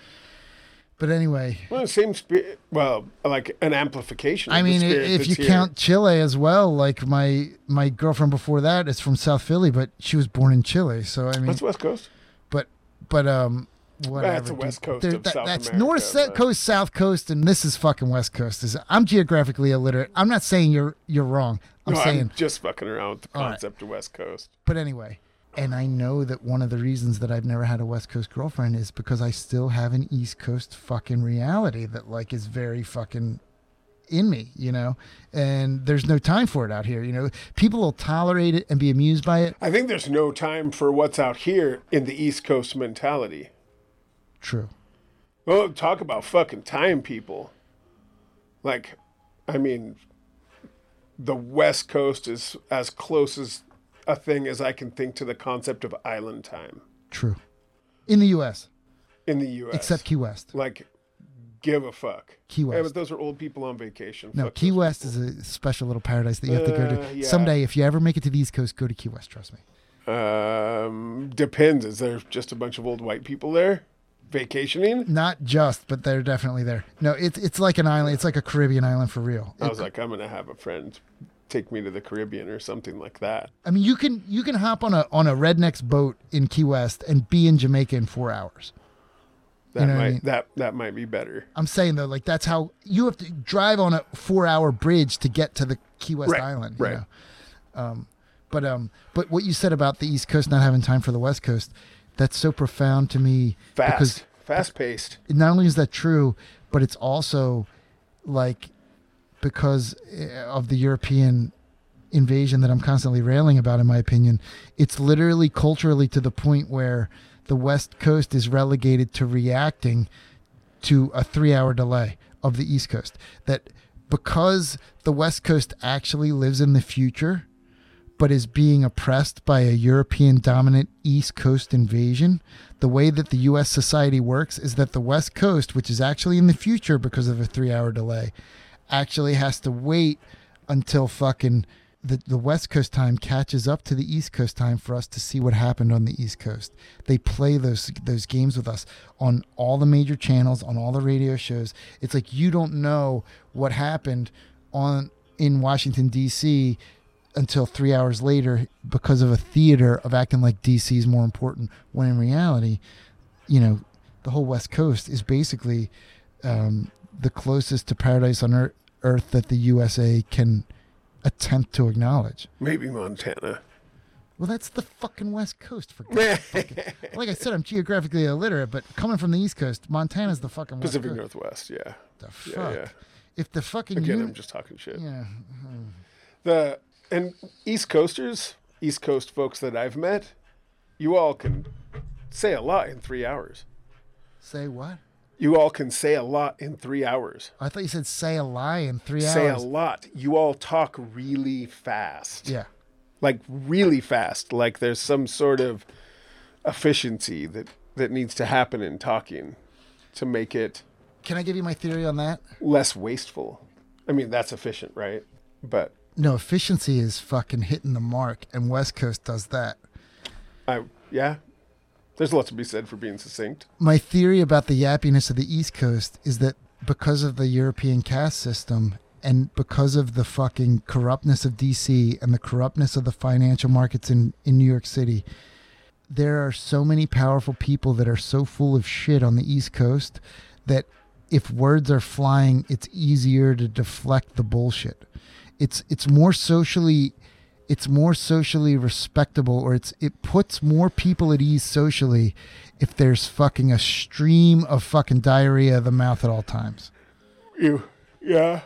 But anyway, Well, same spirit. Well, like an amplification. Of I mean, the spirit if you here. count Chile as well, like my my girlfriend before that is from South Philly, but she was born in Chile. So I mean, that's west coast. but but um, whatever. the dude. west coast of that- South That's America, north but- coast, south coast, and this is fucking west coast. Is I'm geographically illiterate. I'm not saying you're you're wrong. I'm no, saying I'm just fucking around with the All right. concept of west coast. But anyway, and I know that one of the reasons that I've never had a West Coast girlfriend is because I still have an East Coast fucking reality that like is very fucking in me, you know? And there's no time for it out here, you know? People will tolerate it and be amused by it. I think there's no time for what's out here in the East Coast mentality. True. Well, talk about fucking time, people. Like, I mean, the West Coast is as close as a thing as I can think to the concept of island time True. In the US, in the U.S. except Key West. like, give a fuck. Key Yeah, West. but those are old people on vacation. No, Fuck Key West people. is a special little paradise that you have to go Uh, to. yeah. Someday, if you ever make it to the East Coast, go to Key West, trust me. Um, depends. Is there just a bunch of old white people there vacationing? Not just, but they're definitely there. No, it's it's like an island. It's like a Caribbean island for real. I was like, I'm gonna have a friend take me to the Caribbean or something like that. I mean, you can you can hop on a on a redneck's boat in Key West and be in Jamaica in four hours. That know what I might mean? that that might be better. I'm saying though, like that's how you have to drive on a four hour bridge to get to the Key West Right, Island. You right. know? Um, but um, but what you said about the East Coast not having time for the West Coast, that's so profound to me because Fast, fast paced. not only is that true, but it's also like because eh, of the European invasion that I'm constantly railing about, in my opinion, it's literally culturally to the point where the West Coast is relegated to reacting to a three hour delay of the East Coast. That because the West Coast actually lives in the future, but is being oppressed by a European dominant East Coast invasion, the way that the US society works is that the West Coast, which is actually in the future because of a three hour delay, actually has to wait until fucking the, the West Coast time catches up to the East Coast time for us to see what happened on the East Coast. They play those those games with us on all the major channels, on all the radio shows. It's like you don't know what happened on in Washington D.C. until three hours later because of a theater of acting like D.C. is more important. When in reality, you know, the whole West Coast is basically um, the closest to paradise on earth, earth that the USA can attempt to acknowledge. Maybe Montana. Well, that's the fucking West Coast for fucking. Like I said, I'm geographically illiterate, but coming from the East Coast, Montana's the fucking West Pacific Coast. Northwest, yeah. The Yeah, fuck. yeah. If the fucking Again, uni- I'm just talking shit. yeah, The and East Coasters, East Coast folks that I've met, you all can say a lot in three hours. say what? You all can say a lot in three hours. I thought you said say a lie in three Say a lot. You all talk really fast. Yeah. Like really fast. Like there's some sort of efficiency that that needs to happen in talking to make it Can I give you my theory on that? less wasteful. I mean, that's efficient, right? But No, efficiency is fucking hitting the mark, and West Coast does that. I yeah. There's a lot to be said for being succinct. my theory about the yappiness of the East Coast is that because of the European caste system and because of the fucking corruptness of DC and the corruptness of the financial markets in, in New York City, there are so many powerful people that are so full of shit on the East Coast that if words are flying, it's easier to deflect the bullshit. It's it's more socially it's more socially respectable or it's it puts more people at ease socially if there's fucking a stream of fucking diarrhea of the mouth at all times. You yeah.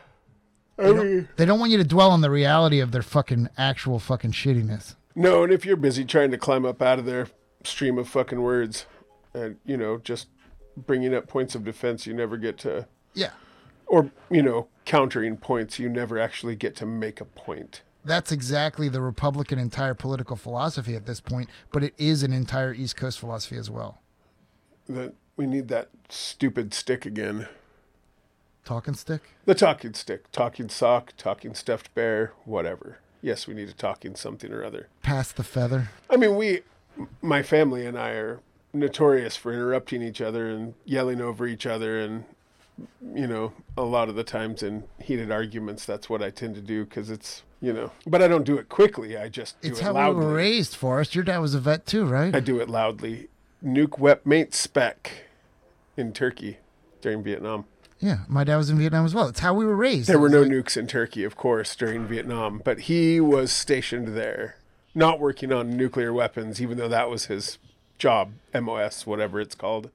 They don't, they don't want you to dwell on the reality of their fucking actual fucking shittiness. No, and if you're busy trying to climb up out of their stream of fucking words, and you know, just bringing up points of defense, you never get to, Yeah. or you know, countering points, you never actually get to make a point. That's exactly the Republican entire political philosophy at this point, but it is an entire East Coast philosophy as well. That we need that stupid stick again. Talking stick? The talking stick, talking sock, talking stuffed bear, whatever. Yes, we need a talking something or other. Pass the feather. I mean, we, my family and I are notorious for interrupting each other and yelling over each other. And, you know, a lot of the times in heated arguments, that's what I tend to do because it's, you know, but I don't do it quickly. I just do It's it how loudly. we were raised, Forrest. Your dad was a vet too, right? I do it loudly. Nuke wep mate spec in Turkey during Vietnam. yeah, my dad was in Vietnam as well. It's how we were raised. There were no like- nukes in Turkey, of course, during Vietnam, but he was stationed there, not working on nuclear weapons, even though that was his job, MOS, whatever it's called.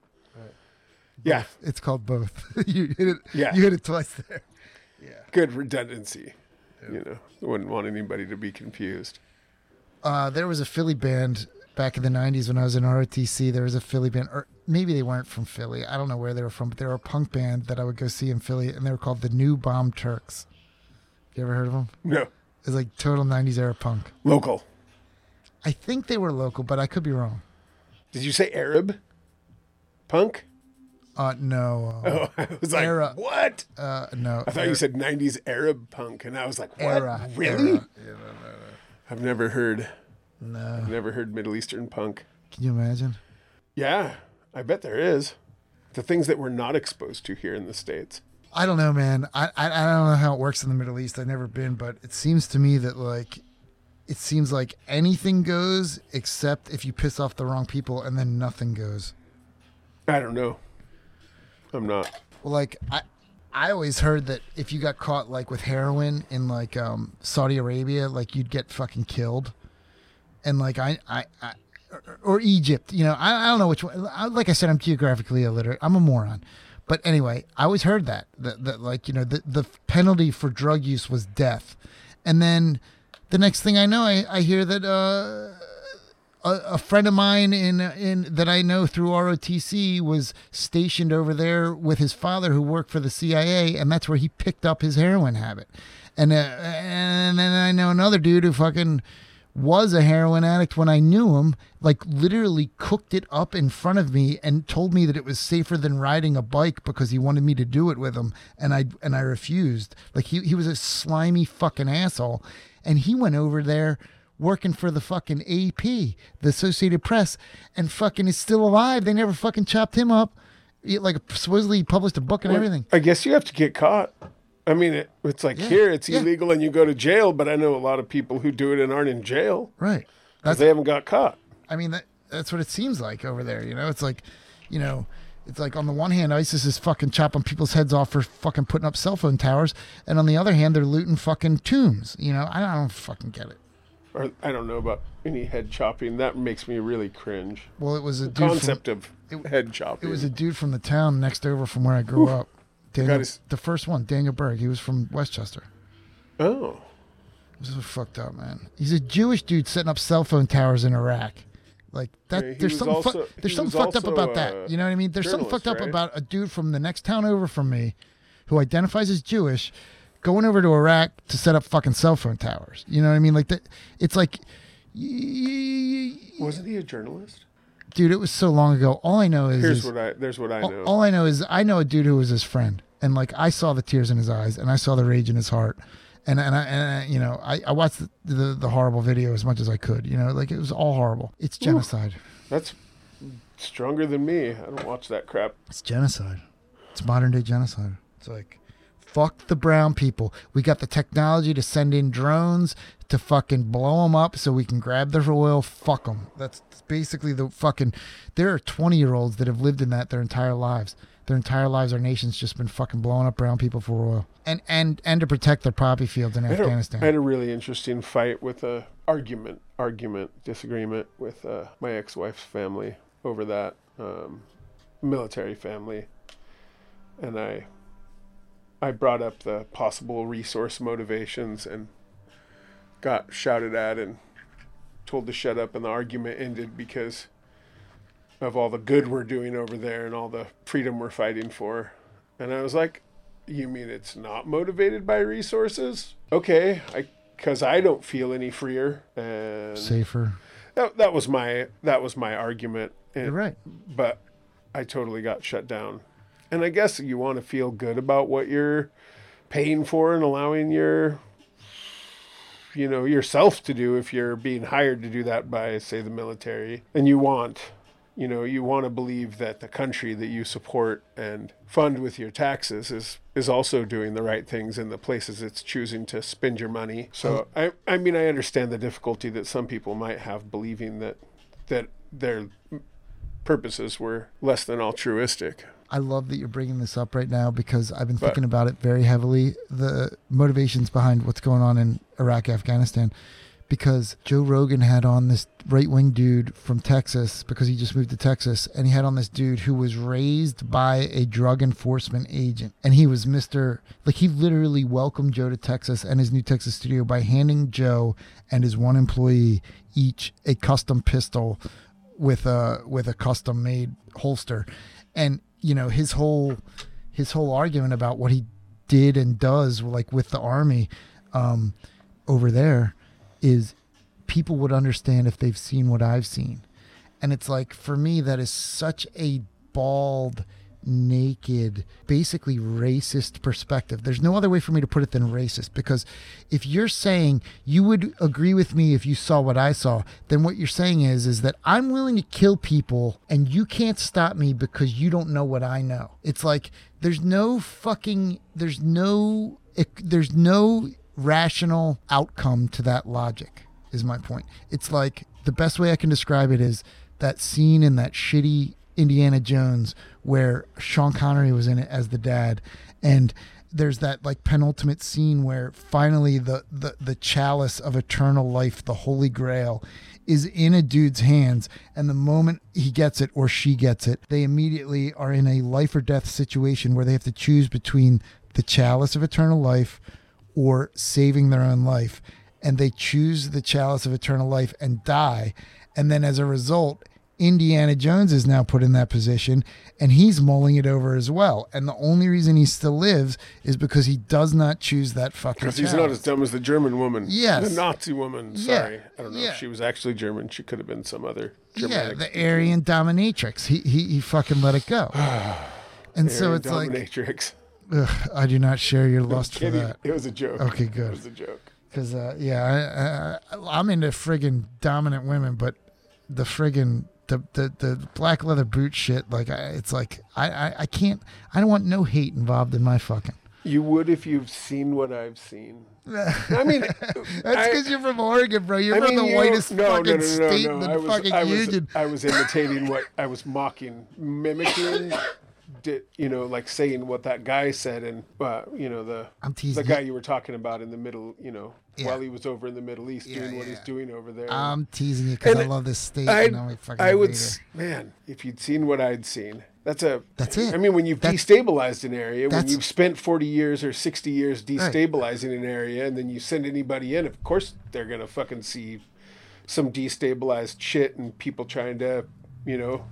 Yeah, It's called both. you hit it. Yeah. You hit it twice there. Yeah, good redundancy. You know, wouldn't want anybody to be confused. Uh, there was a Philly band back in the '90s when I was in ROTC. There was a Philly band, or maybe they weren't from Philly. I don't know where they were from, but they were a punk band that I would go see in Philly, and they were called the New Bomb Turks. You ever heard of them? No, It was like total '90s era punk. local. I think they were local, but I could be wrong. Did you say Arab? Punk? Uh, no, uh, Oh, I was like, Era. what? uh, no. I thought you said 90s Arab punk, and I was like, what? era. Really? Era. I've never heard, No. I've never heard Middle Eastern punk. Can you imagine? Yeah, I bet there is. The things that we're not exposed to here in the States. I don't know, man. I, I I don't know how it works in the Middle East. I've never been, but it seems to me that like it seems like anything goes except if you piss off the wrong people, and then nothing goes. I don't know. I'm not. Well, like I I always heard that if you got caught like with heroin in like um Saudi Arabia, like you'd get fucking killed, and like I I. I or, or Egypt, you know, I, I don't know which one. I- Like I said, I'm geographically illiterate. I'm a moron. But anyway, I always heard that that, that like you know the the penalty for drug use was death, and then the next thing I know, I, I hear that uh, a, a friend of mine in in that I know through ROTC was stationed over there with his father who worked for the CIA, and that's where he picked up his heroin habit. And uh, and then I know another dude who fucking was a heroin addict when I knew him, like literally cooked it up in front of me and told me that it was safer than riding a bike because he wanted me to do it with him and I and I refused. Like he he was a slimy fucking asshole and he went over there working for the fucking AP, the Associated Press and fucking is still alive. They never fucking chopped him up. He, like supposedly he published a book and everything. I guess you have to get caught. I mean, it, it's like Yeah, here it's yeah. illegal and you go to jail, but I know a lot of people who do it and aren't in jail Right. because they haven't got caught. I mean, that, that's what it seems like over there. You know, it's like, you know, it's like on the one hand, ISIS is fucking chopping people's heads off for fucking putting up cell phone towers, and on the other hand, they're looting fucking tombs. You know, I don't, I don't fucking get it. Or I don't know about any head chopping. That makes me really cringe. Well, it was a concept From, of it- head chopping. it was a dude from the town next over from where I grew up. Daniel, his- the first one, Daniel Berg. He was from West Chester. oh, This is fucked up, man. He's a Jewish dude setting up cell phone towers in Iraq. Like that, Yeah, there's something. fu- there's something fucked up about that. You know what I mean? There's something fucked up right? about a dude from the next town over from me, who identifies as Jewish, going over to Iraq to set up fucking cell phone towers. You know what I mean? Like that. It's like, wasn't he a journalist? dude, it was so long ago. All I know is, Here's is what I. There's what I all, know. all I know is I know a dude who was his friend, and like I saw the tears in his eyes, and I saw the rage in his heart, and and I, and I you know I, I watched the, the the horrible video as much as I could. You know, like it was all horrible. It's genocide. That's stronger than me. I don't watch that crap. It's genocide. It's modern day genocide. It's like fuck the brown people. We got the technology to send in drones to fucking blow them up so we can grab their oil. Fuck them. That's basically the fucking. There are 20 year olds that have lived in that their entire lives. Their entire lives, our nation's just been fucking blowing up brown people for oil, and and and to protect their poppy fields in I, Afghanistan. I had a really interesting fight with a argument, argument, disagreement with uh, my ex-wife's family over that um, military family, and I, I brought up the possible resource motivations and got shouted at and told to shut up, and the argument ended because of all the good we're doing over there and all the freedom we're fighting for. And I was like, "You mean it's not motivated by resources? Okay, I because I don't feel any freer." And Safer. that, that was my that was my argument. And, You're right. but I totally got shut down. And I guess you want to feel good about what you're paying for and allowing your you know yourself to do if you're being hired to do that by say the military. And you want you know you want to believe that the country that you support and fund with your taxes is is also doing the right things in the places it's choosing to spend your money. So i i mean i understand the difficulty that some people might have believing that that their purposes were less than altruistic I love that you're bringing this up right now because I've been thinking about it very heavily. The motivations behind what's going on in Iraq, Afghanistan. Because Joe Rogan had on this right wing dude from Texas because he just moved to Texas, and he had on this dude who was raised by a drug enforcement agent. And he was Mr. Like, he literally welcomed Joe to Texas and his new Texas studio by handing Joe and his one employee each a custom pistol with a with a custom made holster and you know his whole his whole argument about what he did and does like with the army um over there is people would understand if they've seen what I've seen. And it's like for me that is such a bald naked basically racist perspective there's no other way for me to put it than racist because if you're saying you would agree with me if you saw what I saw then what you're saying is is that I'm willing to kill people and you can't stop me because you don't know what I know it's like there's no fucking there's no there's no rational outcome to that logic is my point. It's like the best way I can describe it is that scene in that shitty Indiana Jones where Sean Connery was in it as the dad. And there's that like penultimate scene where finally the, the the chalice of eternal life, the holy grail is in a dude's hands. And the moment he gets it or she gets it, they immediately are in a life or death situation where they have to choose between the chalice of eternal life or saving their own life. And they choose the chalice of eternal life and die. And then as a result Indiana Jones is now put in that position and he's mulling it over as well and the only reason he still lives is because he does not choose that fucking because he's not as dumb as the German woman. Yes. The Nazi woman. Yeah. Sorry. I don't know Yeah. if she was actually German. She could have been some other yeah the Aryan dominatrix he, he he fucking let it go and so it's like dominatrix. ugh, I do not share your lust for that It was a joke. Okay, good. It was a joke. Because uh, yeah, I, I, I'm into friggin' dominant women, but the friggin' the, the, the black leather boot shit, like I, it's like I, I I can't. I don't want no hate involved in my fucking. You would if you've seen what I've seen. I mean, That's because you're from Oregon, bro. You're I from mean, the whitest no, fucking no, no, state in the was, fucking I was, union. I was imitating what I was mocking, mimicking, did, you know, like saying what that guy said, and uh, you know the I'm teasing the guy you were talking about in the middle, you know, Yeah. while he was over in the Middle East Yeah, doing what yeah, he's doing over there. I'm teasing you because I love this state. I, I, fucking I would, man, if you'd seen what I'd seen, that's a. That's it. I mean, when you've That's- destabilized an area, when you've spent 40 years or 60 years destabilizing an area, and then you send anybody in, of course they're gonna fucking see some destabilized shit and people trying to, you know,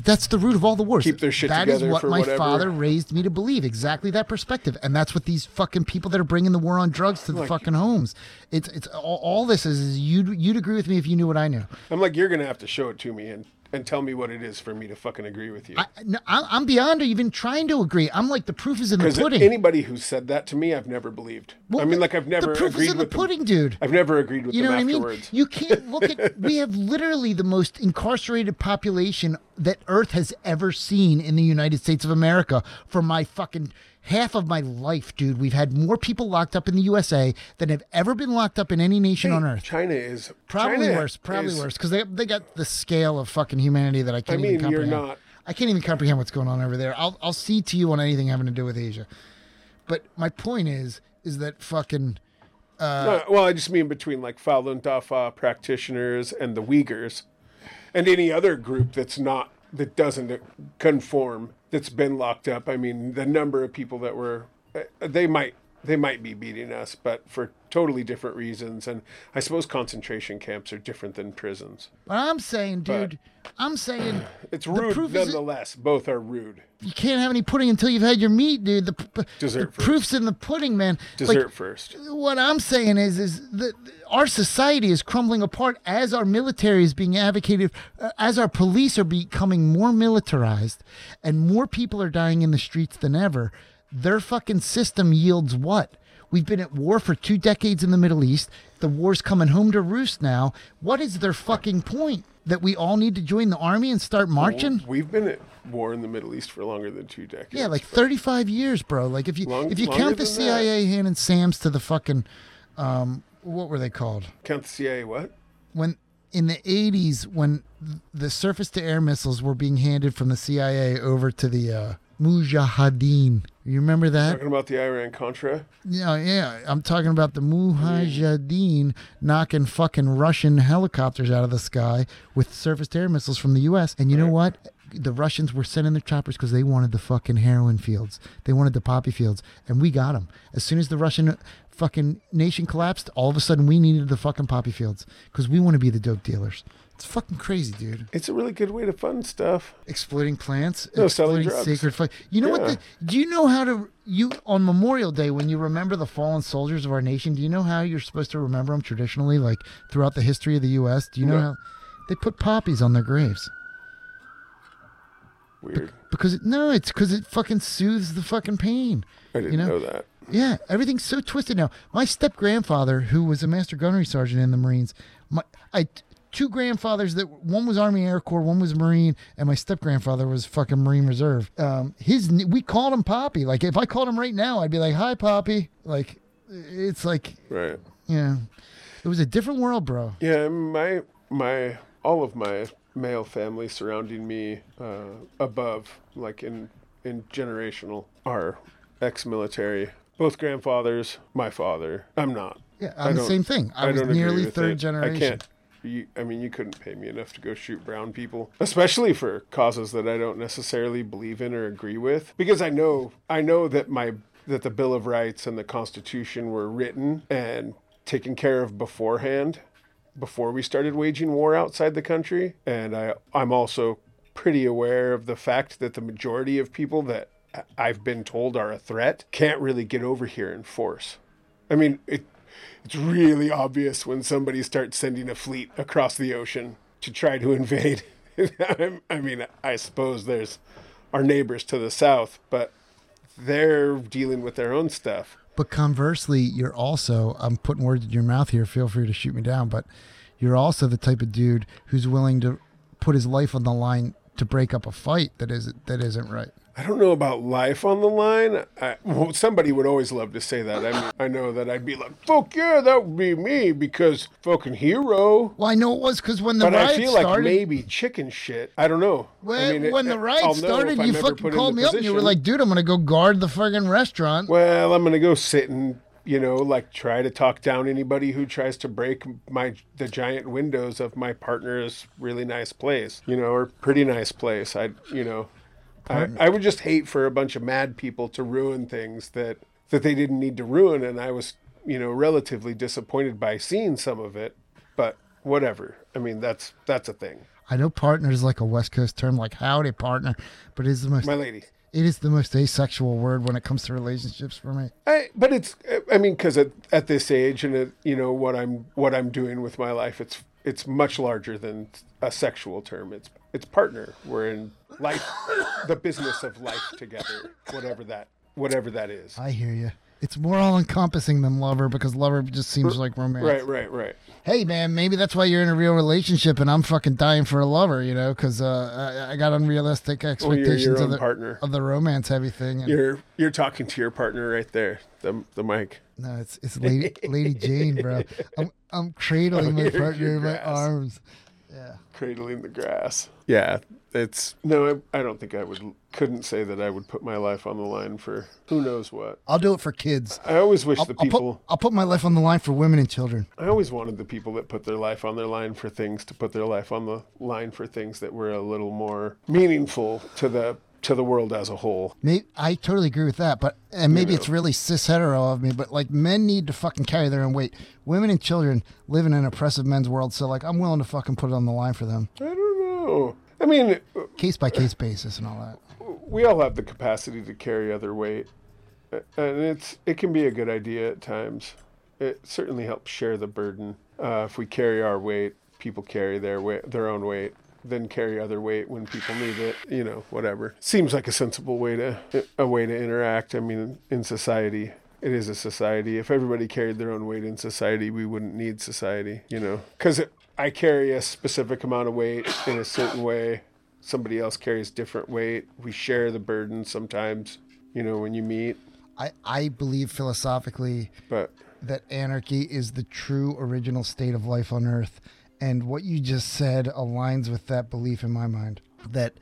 But that's the root of all the wars. Keep their shit That is together what for my whatever. father raised me to believe. Exactly that perspective, and that's what these fucking people that are bringing the war on drugs to the Like- fucking homes. It's it's all, all this is is you'd you'd agree with me if you knew what I knew. I'm like, you're gonna have to show it to me and and tell me what it is for me to fucking agree with you. I, no, I- I'm beyond even trying to agree. I'm like the proof is in the pudding. anybody who said that to me, I've never believed. Well, I mean, like I've never the proof agreed is in the with them. pudding, dude. I've never agreed with You know them what I afterwards. mean? You can't look at. we have literally the most incarcerated population that Earth has ever seen in the United States of America. For my fucking half of my life, dude, we've had more people locked up in the USA than have ever been locked up in any nation on Earth. China is Probably China worse. Probably is- worse because they they got the scale of fucking humanity that I can't I mean, even you're comprehend. not. I can't even comprehend what's going on over there. I'll I'll see to you on anything having to do with Asia. But my point is, is that fucking uh, No, well, I just mean between like Falun Dafa practitioners and the Uyghurs, and any other group that's not that doesn't conform that's been locked up. I mean, the number of people that were uh, they might they might be beating us, but for totally different reasons. And I suppose concentration camps are different than prisons. But I'm saying, dude, I'm saying It's rude nonetheless. Both are rude. you can't have any pudding until you've had your meat, dude. The, Dessert the first. proof's in the pudding, man. Like, Dessert first. what I'm saying is, is that our society is crumbling apart as our military is being advocated, uh, as our police are becoming more militarized, and more people are dying in the streets than ever. Their fucking system yields what? We've been at war for two decades in the Middle East. The war's coming home to roost now. What is their fucking point? That we all need to join the army and start marching? We've been at war in the Middle East for longer than two decades. Yeah, like 35 years, bro. Like if you Long- if you count the than that. CIA handing SAMs to the fucking um what were they called? count the CIA. What? When in the 80s when the surface to air missiles were being handed from the CIA over to the uh Mujahideen. You remember that? Talking about the Iran Contra. Yeah, yeah. I'm talking about the Mujahideen knocking fucking Russian helicopters out of the sky with surface to air missiles from the U.S. And you know what? The Russians were sending their choppers because they wanted the fucking heroin fields. They wanted the poppy fields, and we got them. As soon as the Russian fucking nation collapsed, all of a sudden we needed the fucking poppy fields because we want to be the dope dealers. It's fucking crazy, dude. It's a really good way to fund stuff. Exploiting plants, No, exploiting drugs. sacred. You know what? The, do you know how to you on Memorial Day when you remember the fallen soldiers of our nation? Do you know how you're supposed to remember them traditionally, like throughout the history of the U.S.? Do you know No. how they put poppies on their graves? Weird. Because it, no, it's because it fucking soothes the fucking pain. I didn't you know? know that. Yeah, everything's so twisted now. My step grandfather, who was a master gunnery sergeant in the Marines, my I two grandfathers that one was Army Air Corps, one was Marine, and my step grandfather was fucking Marine Reserve. Um, his we called him Poppy. Like if I called him right now, I'd be like, "Hi, Poppy." Like it's like Right. you know, it was a different world, bro. Yeah, my my all of my male family surrounding me uh, above, like in in generational, are ex-military. Both grandfathers, my father. I'm not. Yeah, I I'm the same thing. I, was don't nearly third it. generation. I can't. You, I mean, you couldn't pay me enough to go shoot brown people, especially for causes that I don't necessarily believe in or agree with, because I know I know that my that the Bill of Rights and the Constitution were written and taken care of beforehand, before we started waging war outside the country, and I I'm also pretty aware of the fact that the majority of people that I've been told are a threat can't really get over here in force. I mean, it it's really obvious when somebody starts sending a fleet across the ocean to try to invade. I mean, I suppose there's our neighbors to the south, but they're dealing with their own stuff. But conversely, you're also, I'm putting words in your mouth here, feel free to shoot me down, but you're also the type of dude who's willing to put his life on the line to break up a fight that isn't that isn't right. I don't know about life on the line. I, well, somebody would always love to say that. I mean, I know that I'd be like, "Fuck yeah, that would be me," because fucking hero. Well, I know it was because when the But riot I feel like started, maybe chicken shit. I don't know. when, I mean, it- when the I'll started, you fucking called me up and you were like, "Dude, I'm gonna go guard the friggin' restaurant." Well, I'm gonna go sit and you know, like try to talk down anybody who tries to break my the giant windows of my partner's really nice place, you know, or pretty nice place. I, you know, I, um, I would just hate for a bunch of mad people to ruin things that that they didn't need to ruin, and I was, you know, relatively disappointed by seeing some of it. But whatever. I mean, that's that's a thing. I know partner is like a West Coast term, like howdy partner, but it is the most My lady. it is the most asexual word when it comes to relationships for me. I, but it's I mean because at, at this age and at, you know what I'm what I'm doing with my life it's it's much larger than a sexual term it's it's partner we're in life the business of life together whatever that whatever that is I hear you. It's more all encompassing than lover because lover just seems like romance. right right right Hey man, maybe that's why you're in a real relationship and I'm fucking dying for a lover, you know, because uh, I, I got unrealistic expectations your of the partner of the romance heavy thing. And, you're you're talking to your partner right there the the mic no, it's it's Lady Lady Jane, bro. I'm I'm cradling my partner in my arms. Yeah. cradling the grass yeah it's no I, I don't think I would couldn't say that I would put my life on the line for who knows what I'll do it for kids. I always wish I'll, the I'll people put I'll put my life on the line for women and children. I always wanted the people that put their life on their line for things to put their life on the line for things that were a little more meaningful to the to the world as a whole. Maybe, I totally agree with that, but and maybe know. it's really cis hetero of me, but like men need to fucking carry their own weight. Women and children live in an oppressive men's world, so like I'm willing to fucking put it on the line for them, I don't know. I mean, case by case basis and all that. we all have the capacity to carry other weight, and it's it can be a good idea at times. It certainly helps share the burden. Uh, if we carry our weight, people carry their weight, their own weight, then carry other weight when people need it. You know, whatever. Seems like a sensible way to a way to interact. I mean, in society. It is a society. If everybody carried their own weight in society, we wouldn't need society, you know? Because I carry a specific amount of weight in a certain way somebody else carries different weight. We share the burden sometimes, you know, when you meet. I I believe philosophically But that anarchy is the true original state of life on earth and what you just said aligns with that belief in my mind. That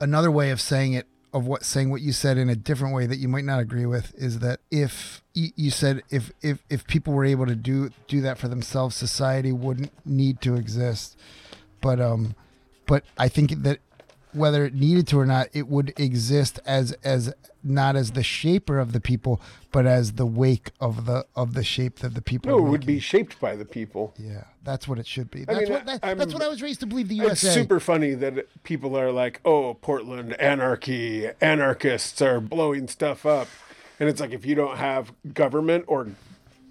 another way of saying it of what saying what you said in a different way that you might not agree with is that if you, said if if if people were able to do do that for themselves society wouldn't need to exist. But um but i think that whether it needed to or not, it would exist as as not as the shaper of the people, but as the wake of the of the shape that the people. no, it would be shaped by the people. Yeah, that's what it should be. I That's mean, what that, that's what I was raised to believe. The USA. It's super funny that people are like, "Oh, Portland anarchy, anarchists are blowing stuff up," and it's like if you don't have government or,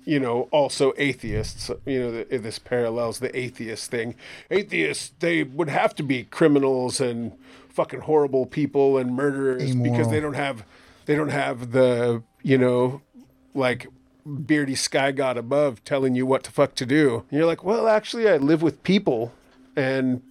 you know, also atheists, you know, th- this parallels the atheist thing. Atheists they would have to be criminals and fucking horrible people and murderers because they don't have they don't have the you know like beardy sky god above telling you what the fuck to do. And you're like, well, actually, I live with people, and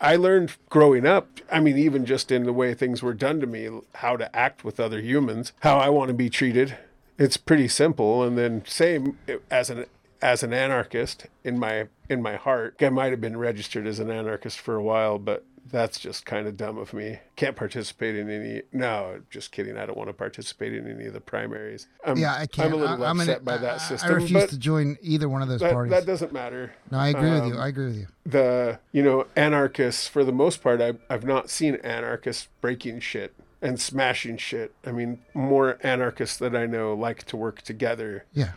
I learned growing up. I mean, even just in the way things were done to me, how to act with other humans, how I want to be treated. It's pretty simple. And then same as an as an anarchist in my in my heart. I might have been registered as an anarchist for a while, but that's just kind of dumb of me. Can't participate in any. No, just kidding. I don't want to participate in any of the primaries. I'm, yeah, I can't. I'm a little I, upset an- by that I- system. I refuse to join either one of those that, parties. that doesn't matter. no, I agree with um, you. I agree with you. The you know anarchists, for the most part, I've I've not seen anarchists breaking shit and smashing shit. I mean, more anarchists that I know like to work together. Yeah,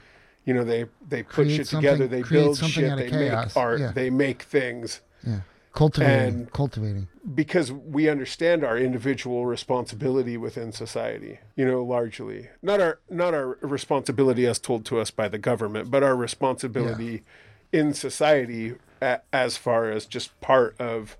You know, they they put Create shit together, they build shit, they chaos. make art, Yeah. they make things. yeah. Cultivating, And- cultivating. because we understand our individual responsibility within society you know largely not our not our responsibility as told to us by the government but our responsibility in society a, as far as just part of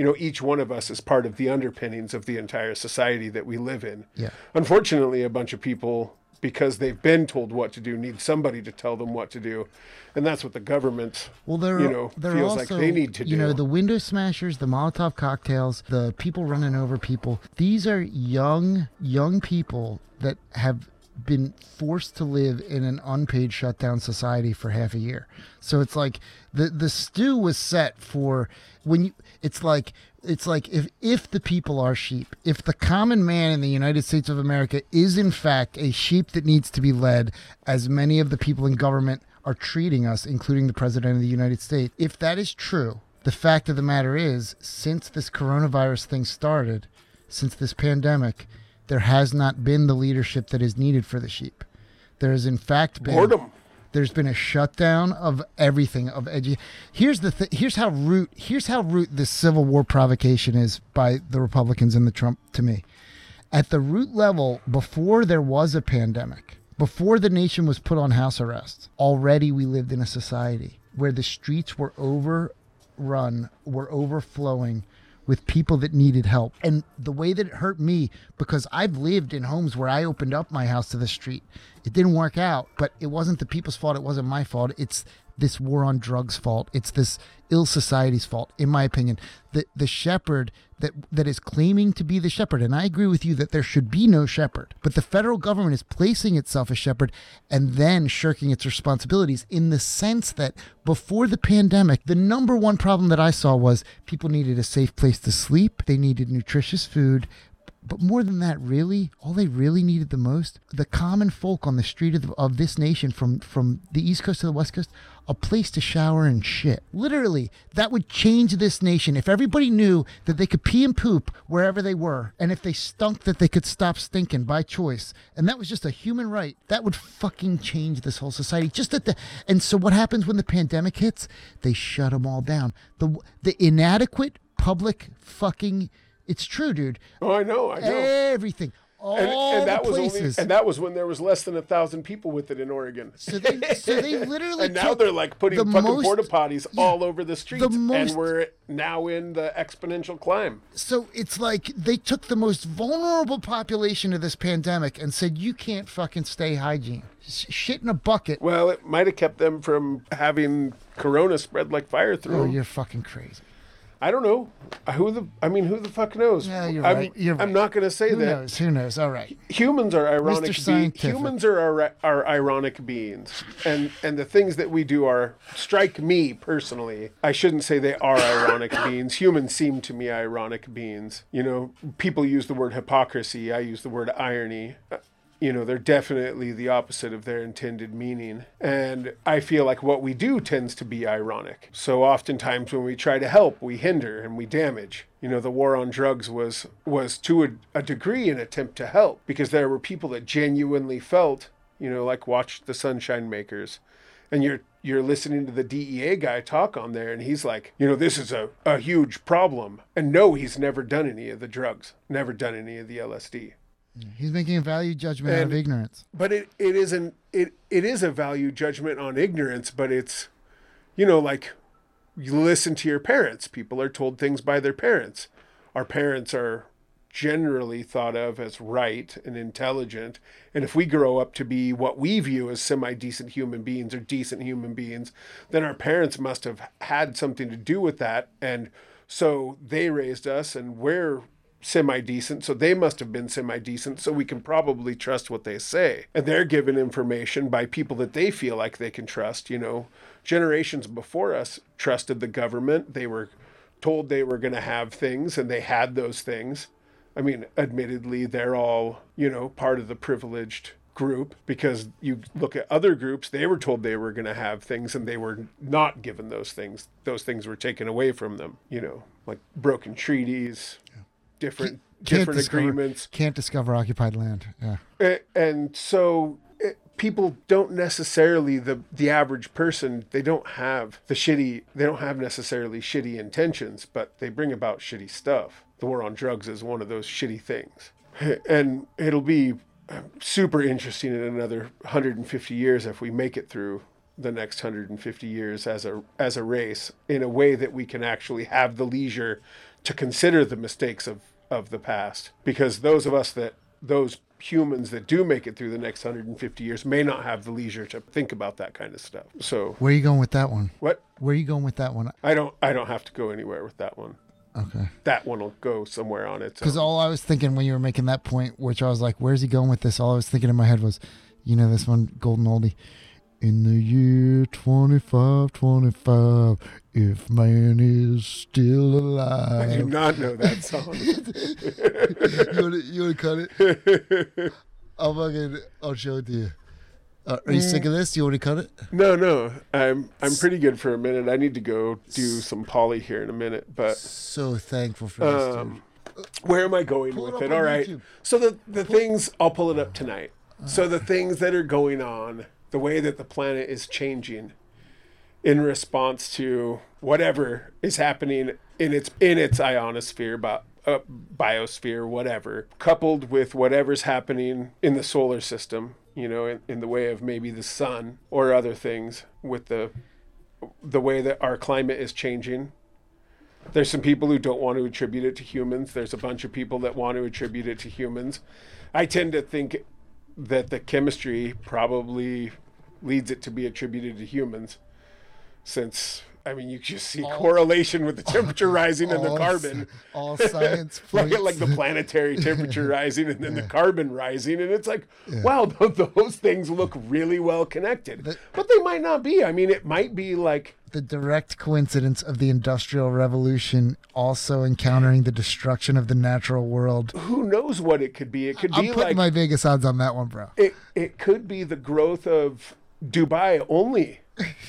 you know each one of us is part of the underpinnings of the entire society that we live in Yeah. unfortunately a bunch of people because they've been told what to do need somebody to tell them what to do and that's what the government Well, there you know there feels are like also, they need to you do know, the window smashers, the Molotov cocktails, the people running over people. These are young, young people that have been forced to live in an unpaid shutdown society for half a year. So it's like the the stew was set for when you. It's like it's like if if the people are sheep, if the common man in the United States of America is in fact a sheep that needs to be led, as many of the people in government are treating us, including the President of the United States. If that is true, the fact of the matter is, since this coronavirus thing started, since this pandemic, there has not been the leadership that is needed for the sheep. There has, in fact, been boredom there's been a shutdown of everything of edu- here's the th- here's how root here's how root this civil war provocation is by the republicans and the trump to me at the root level before there was a pandemic before the nation was put on house arrest already we lived in a society where the streets were overrun were overflowing with people that needed help. And the way that it hurt me, because I've lived in homes where I opened up my house to the street. It didn't work out, but it wasn't the people's fault. It wasn't my fault. It's this war on drugs fault. It's this ill society's fault, in my opinion. The the shepherd that that is claiming to be the shepherd, and I agree with you that there should be no shepherd, but the federal government is placing itself as shepherd and then shirking its responsibilities in the sense that before the pandemic, the number one problem that I saw was people needed a safe place to sleep, they needed nutritious food, But more than that, really, all they really needed the most, the common folk on the street of, the, of this nation, from from the East Coast to the West Coast, a place to shower and shit. Literally, that would change this nation if everybody knew that they could pee and poop wherever they were, and if they stunk, that they could stop stinking by choice, and that was just a human right. That would fucking change this whole society. Just that the and so what happens when the pandemic hits? They shut them all down. The the inadequate public fucking. It's true, dude. Oh, I know, I know. Everything. All And, and that the was only, places. and that was when there was less than a thousand people with it in Oregon. so they, so they literally. and now they're like putting fucking most- porta potties all over the streets, the most- and we're now in the exponential climb. So it's like they took the most vulnerable population of this pandemic and said, "You can't fucking stay hygiene. Shit in a bucket." Well, it might have kept them from having corona spread like fire through. Oh, you're fucking crazy. I don't know. Who the? I mean, who the fuck knows? Yeah, you're I'm, right. You're I'm right. not going to say Who that. knows? Who knows? All right. humans are ironic. Be- humans are, are are ironic beings, and and the things that we do are strike me personally. I shouldn't say they are ironic beings. Humans seem to me ironic beings. You know, people use the word hypocrisy. I use the word irony. You know, they're definitely the opposite of their intended meaning. And I feel like what we do tends to be ironic. So oftentimes when we try to help, we hinder and we damage. You know, the war on drugs was was to a, a degree an attempt to help because there were people that genuinely felt, you know, like watched the Sunshine Makers. And you're you're listening to the DEA guy talk on there and he's like, you know, this is a, a huge problem. And no, he's never done any of the drugs, never done any of the LSD He's making a value judgment out of ignorance. but it, it isn't it it is a value judgment on ignorance but it's you know like you listen to your parents. People are told things by their parents. Our parents are generally thought of as right and intelligent. And if we grow up to be what we view as semi decent human beings or decent human beings then our parents must have had something to do with that. And so they raised us and we're semi decent, so they must have been semi decent, so we can probably trust what they say. And they're given information by people that they feel like they can trust. You know, generations before us trusted the government. They were told they were going to have things, and they had those things. I mean, admittedly, they're all, you know, part of the privileged group because you look at other groups, they were told they were going to have things and they were not given those things. Those things were taken away from them, you know, like broken treaties, different different discover, agreements. Can't discover occupied land. Yeah. A- And so eh, people don't necessarily the the average person they don't have the shitty they don't have necessarily shitty intentions but they bring about shitty stuff the war on drugs is one of those shitty things and it'll be uh, super interesting in another 150 years if we make it through the next 150 years as a as a race in a way that we can actually have the leisure to consider the mistakes of of the past because those of us that those humans that do make it through the next 150 years may not have the leisure to think about that kind of stuff so Where are you going with that one? what Where are you going with that one? i don't i don't have to go anywhere with that one Okay. that one will go somewhere on its Because all I was thinking when you were making that point, which I was like, where's he going with this? All I was thinking in my head was, you know, this one, Golden Oldie. In the year 2525, if man is still alive. i do not know that song you want to you wanna cut it? I'll fucking, I'll show it to you. Uh, are you sick of this? Do you want to cut it? no no i'm i'm pretty good for a minute i need to go do some poly here in a minute but So thankful for this, um, where am I going Pull with up it? All right. YouTube. So the the things I'll pull it up tonight. So the things that are going on, the way that the planet is changing in response to whatever is happening in its in its ionosphere, but uh, biosphere, whatever, coupled with whatever's happening in the solar system, you know, in, in the way of maybe the sun or other things, with the the way that our climate is changing, there's some people who don't want to attribute it to humans. There's a bunch of people that want to attribute it to humans. I tend to think that the chemistry probably leads it to be attributed to humans, since I mean you just see correlation with the temperature rising and the carbon. All science Like, like the planetary temperature rising and then the carbon rising and it's like wow those things look really well connected. But- but they might not be. I mean it might be like the direct coincidence of the Industrial Revolution also encountering the destruction of the natural world. Who knows what it could be? It could be I'm be putting like my Vegas odds on that one, bro. it. It could be the growth of Dubai only.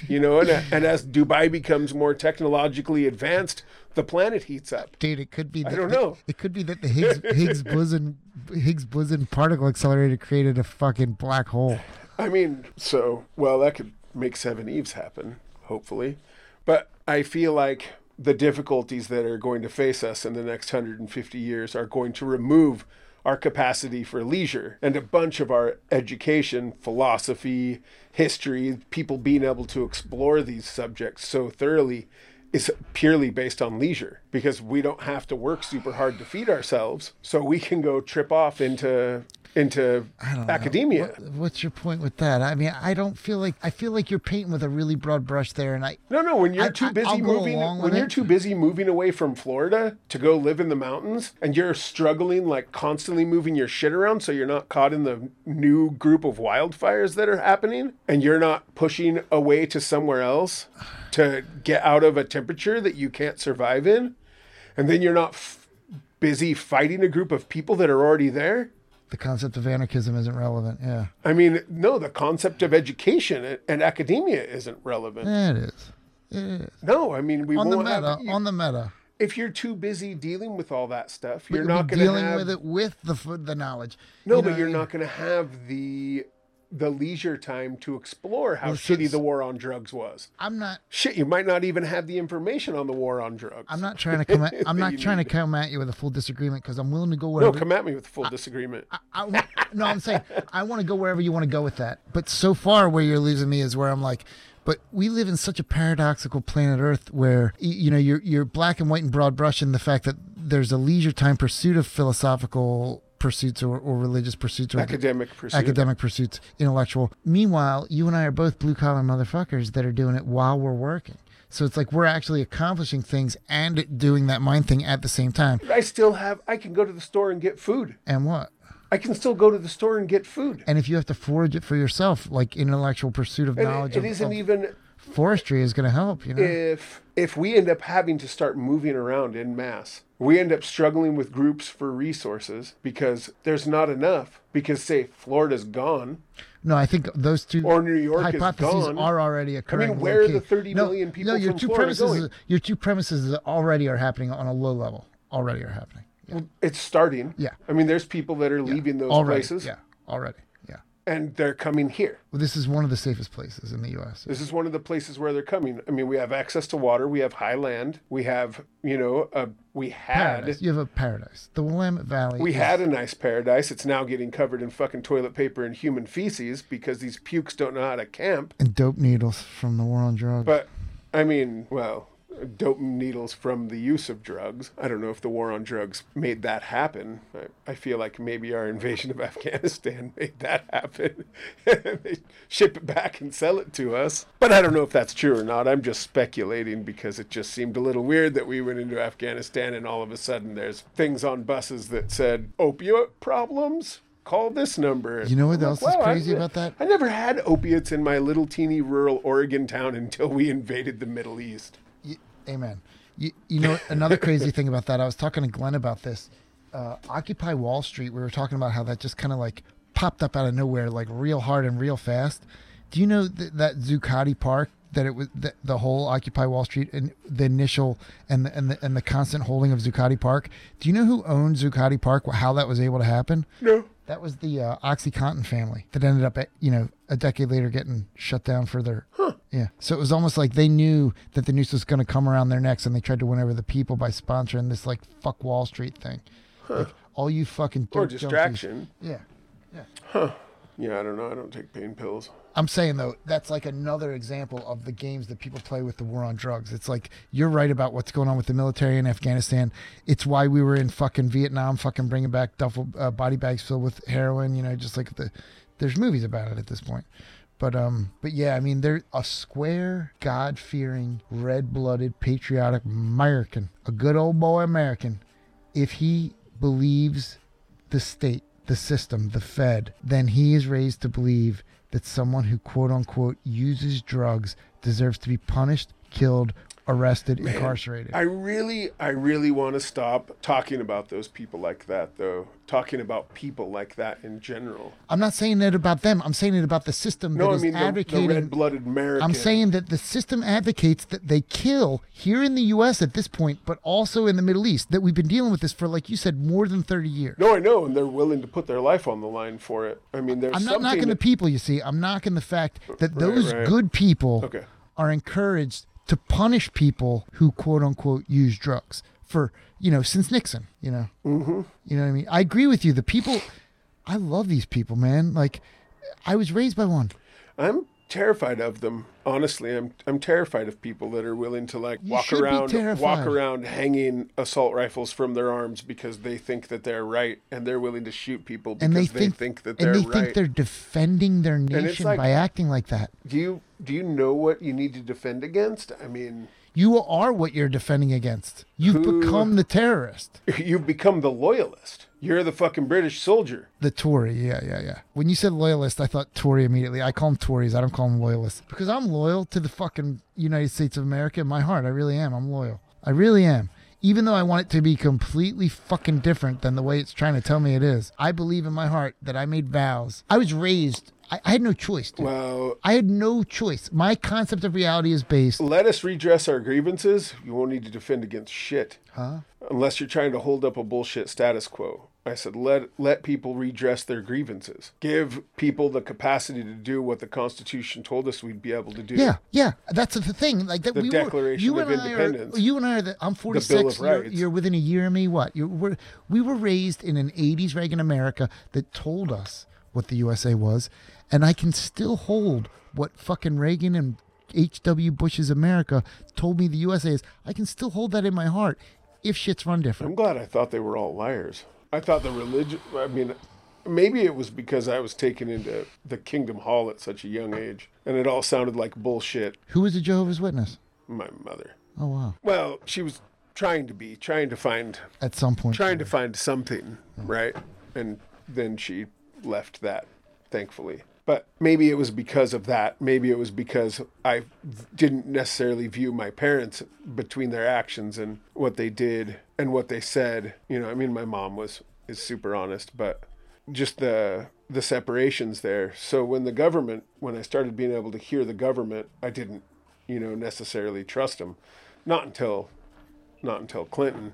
You know, and, and as Dubai becomes more technologically advanced, the planet heats up. Dude, it could be. That, don't know. It could be that the Higgs Higgs boson Higgs boson particle accelerator created a fucking black hole. I mean, so well that could make Seveneves happen, hopefully. But I feel like the difficulties that are going to face us in the next 150 years are going to remove our capacity for leisure and a bunch of our education, philosophy, history, people being able to explore these subjects so thoroughly is purely based on leisure because we don't have to work super hard to feed ourselves so we can go trip off into into I academia What- what's your point with that? I mean, I don't feel like I feel like you're painting with a really broad brush there, and I No, no. When you're I- too busy I'll moving, when you're it. too busy moving away from Florida to go live in the mountains, and you're struggling like constantly moving your shit around, so you're not caught in the new group of wildfires that are happening, and you're not pushing away to somewhere else to get out of a temperature that you can't survive in, and then you're not f- busy fighting a group of people that are already there. The concept of anarchism isn't relevant. Yeah, I mean, no, the concept of education and- academia isn't relevant. yeah it is. It is. No, I mean we On the meta, have, on the meta, if you're too busy dealing with all that stuff, you're not going to dealing have with it with the the knowledge. no, You but know, you're you- not going to have the the leisure time to explore how Well, shitty the war on drugs was. I'm not. Shit, you might not even have the information on the war on drugs. I'm not trying to come. At, I'm not you trying to come at you with a full disagreement because I'm willing to go No, wherever. come at me with a full disagreement. I, wa- no, I'm saying I want to go wherever you want to go with that. But so far, where you're losing me is where I'm like, but we live in such a paradoxical planet Earth where you know you're you're black and white and broad brush in the fact that there's a leisure time pursuit of philosophical pursuits or, or religious pursuits or Academic pursuit. academic pursuits, intellectual. Meanwhile, you and I are both blue collar motherfuckers that are doing it while we're working. So it's like we're actually accomplishing things and doing that mind thing at the same time. I still have. I can go to the store and get food. And what? I can still go to the store and get food. And if you have to forage it for yourself, like intellectual pursuit of And knowledge it, of, it isn't of even forestry is going to help, you know. if if we end up having to start moving around in mass we end up struggling with groups for resources because there's not enough because say florida's gone no, I think those two Or New York is hypotheses gone. are already occurring. I mean, where are the 30 no, million people No, your two Florida premises, going? your two premises already are happening on a low level. Already are happening. Yeah. it's starting Yeah. i mean there's people that are leaving those already. places Yeah. Already. And they're coming here Well, this is one of the safest places in the U.S. this is one of the places where they're coming i mean we have access to water we have high land we have you know uh, we had paradise. You have a paradise. The Willamette Valley. We is- had a nice paradise. It's now getting covered in fucking toilet paper and human feces because these pukes don't know how to camp. and dope needles from the war on drugs. But, I mean, well, dope needles from the use of drugs. I don't know if the war on drugs made that happen. I, I feel like maybe our invasion of Afghanistan made that happen. they ship it back and sell it to us. But I don't know if that's true or not. I'm just speculating because it just seemed a little weird that we went into Afghanistan and all of a sudden there's things on buses that said opioid problems. Call this number. You know what else is "Wow, I- crazy about that? I never had opiates in my little teeny rural Oregon town until we invaded the Middle East. Amen. You, you know another crazy thing about that. I was talking to Glenn about this. Uh, Occupy Wall Street. We were talking about how that just kind of like popped up out of nowhere, like real hard and real fast. Do you know th- that Zuccotti Park? That it was the, the whole Occupy Wall Street and the initial and the, and the and the constant holding of Zuccotti Park. Do you know who owned Zuccotti Park? How that was able to happen? No. That was the uh, OxyContin family that ended up, at, you know, a decade later getting shut down for their. Yeah. So it was almost like they knew that the noose was going to come around their necks, and they tried to win over the people by sponsoring this like fuck Wall Street thing. Like, all you fucking Or dirt junkies- distraction. Yeah. Yeah, I don't know. I don't take pain pills. I'm saying though, that's like another example of the games that people play with the war on drugs. It's like you're right about what's going on with the military in Afghanistan. It's why we were in fucking Vietnam, fucking bringing back duffel uh, body bags filled with heroin. You know, just like the there's movies about it at this point. But um, but yeah, I mean, they're a square, God-fearing, red-blooded, patriotic American, a good old boy American. If he believes the state, the system, the Fed, then he is raised to believe that someone who quote unquote uses drugs deserves to be punished, killed, arrested, incarcerated. I really, I really want to stop talking about those people like that, though. Talking about people like that in general. I'm not saying it about them. I'm saying it about the system No, that I is mean the, the advocating. red-blooded American. I'm saying that the system advocates that they kill here in the U.S. at this point, but also in the Middle East. That we've been dealing with this for, like you said, more than 30 years. No, I know, and they're willing to put their life on the line for it. I mean, there's I'm not knocking the people, you see. I'm knocking the fact that Right, those right. good people Okay. are encouraged to punish people who quote unquote use drugs for, you know, since Nixon, you know. Mm-hmm. You know what I mean? I agree with you. The people, I love these people, man. Like, I was raised by one. I'm terrified of them. Honestly, I'm I'm terrified of people that are willing to like You walk around walk around hanging assault rifles from their arms because they think that they're right and they're willing to shoot people because And they, they, think, that they're and they right. think they're defending their nation like- by acting like that. do you do you know what you need to defend against? I mean, You are what you're defending against. You've Who- become the terrorist. you've become the loyalist. You're the fucking British soldier. The Tory, yeah, yeah, yeah. When you said loyalist, I thought Tory immediately. I call them Tories. I don't call them loyalists because I'm loyal to the fucking United States of America in my heart. I really am. I'm loyal. I really am. Even though I want it to be completely fucking different than the way it's trying to tell me it is, I believe in my heart that I made vows. I was raised. I, I had no choice. Dude. Well, I had no choice. My concept of reality is based. let us redress our grievances. You won't need to defend against shit. Huh? Unless you're trying to hold up a bullshit status quo. I said let let people redress their grievances. Give people the capacity to do what the Constitution told us we'd be able to do. Yeah, yeah, that's the thing. Like that, The we Declaration were. You of and I are. Independence. You and I are. The, I'm 46. of you're, Rights. you're within a year of me. What? You were. We were raised in an 80s Reagan America that told us what the USA was, and I can still hold what fucking Reagan and H.W. Bush's America told me the USA is. I can still hold that in my heart if shit's run different. I'm glad I thought they were all liars. I thought the religion I mean maybe it was because I was taken into the Kingdom Hall at such a young age and it all sounded like bullshit. Who was a Jehovah's Witness? My mother. Oh wow! Well, she was trying to be, trying to find At some point, trying to find something, right? And then she left that, thankfully. But maybe it was because of that. Maybe it was because I didn't necessarily view my parents between their actions and what they did and what they said. You know, I mean, my mom was is super honest, but just the the separations there. So when the government, when I started being able to hear the government, I didn't, you know, necessarily trust them. Not until, not until Clinton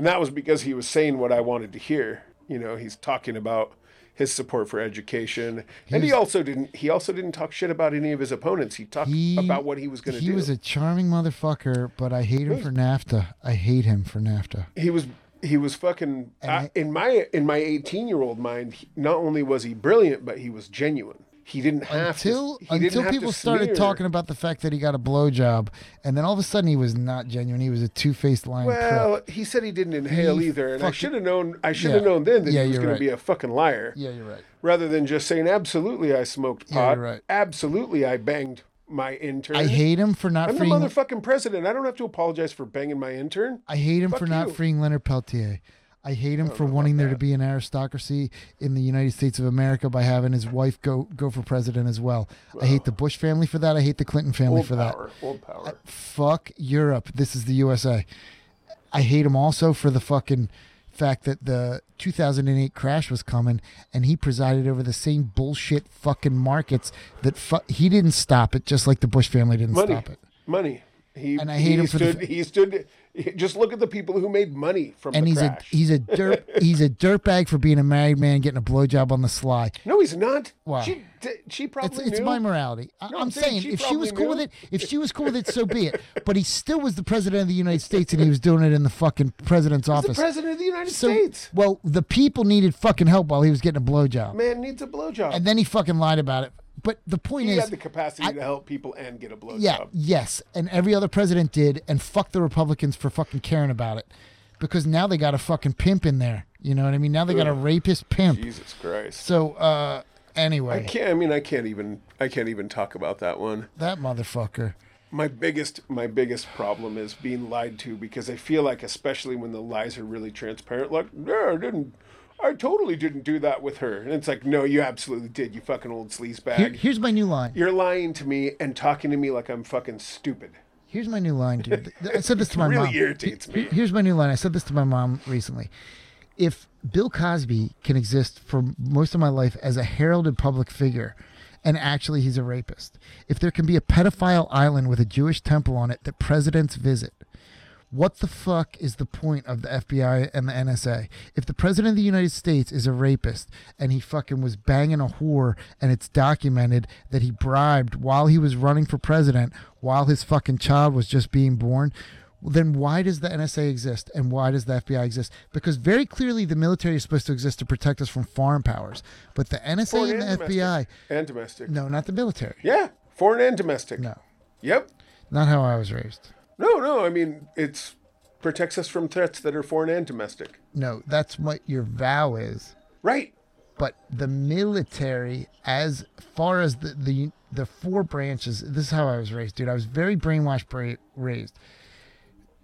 and that was because he was saying what I wanted to hear. You know, he's talking about his support for education, and he also didn't. He also didn't talk shit about any of his opponents. He talked He- about what he was going to do. He was a charming motherfucker, but I hate him for NAFTA. I hate him for NAFTA. he was he was fucking I, I- in my in my 18 year old mind. Not only was he brilliant, but he was genuine. He didn't have until to. Didn't until have people started talking about the fact that he got a blowjob, and then all of a sudden he was not genuine. He was a two-faced lying prick. Well, he said he didn't inhale He either, and I should have known. I should have Yeah. known then that Yeah, he was going right. to be a fucking liar. Yeah, you're right. rather than just saying absolutely I smoked Yeah, pot. you're right. Absolutely I banged my intern. I hate him for not I'm the motherfucking president. I don't have to apologize for banging my intern. I hate him Fuck for not you. freeing Leonard Peltier. I hate him for wanting there to be an aristocracy in the United States of America by having his wife go go for president as well. I hate the Bush family for that. I hate the Clinton family for that. power. Old power. Uh, fuck Europe. This is the USA. I hate him also for the fucking fact that the 2008 crash was coming and he presided over the same bullshit fucking markets that fu- he didn't stop it just like the Bush family didn't Money. stop it. Money. He, And I hate he him for the stood, f- he stood. Just look at the people who made money from And the he's crash. a he's a dirt he's a dirtbag for being a married man getting a blowjob on the sly. no, he's not. Wow. She, she probably it's knew. my morality. I, No, I'm saying saying she if she was cool with it, if she was cool with it, so be it. But he still was the president of the United States, and he was doing it in the fucking president's He's office. the president of the United So, States. well, the people needed fucking help while he was getting a blowjob, Man needs a blowjob. and then he fucking lied about it. But the point is. he is, had the capacity I- to help people and get a blowjob. yeah, yes, and every other president did, and fuck the Republicans for fucking caring about it, because now they got a fucking pimp in there. You know what I mean? Now they got a rapist pimp. Jesus Christ. So, uh, anyway, I can't. I mean, I can't even. I can't even talk about that one. that motherfucker. My biggest my biggest problem is being lied to because I feel like especially when the lies are really transparent like yeah I didn't I totally didn't do that with her. And it's like, no, you absolutely did. You fucking old sleazebag. Here, here's my new line. You're lying to me and talking to me like I'm fucking stupid. Here's my new line, dude. I said this to my really mom. Really irritates me. Here's my new line. I said this to my mom recently. If Bill Cosby can exist for most of my life as a heralded public figure, and actually he's a rapist, if there can be a pedophile island with a Jewish temple on it that presidents visit, what the fuck is the point of the FBI and the NSA? If the president of the United States is a rapist and he fucking was banging a whore and it's documented that he bribed while he was running for president while his fucking child was just being born, then why does the NSA exist and why does the FBI exist? Because very clearly the military is supposed to exist to protect us from foreign powers, but the NSA Foreign and the FBI and domestic. No, not the military. Yeah, foreign and domestic. No, Yep. not how I was raised. No, no. I mean, it's protects us from threats that are foreign and domestic. No, that's what your vow is. Right. but the military as far as the the, the four branches this is how i was raised dude i was very brainwashed bra- raised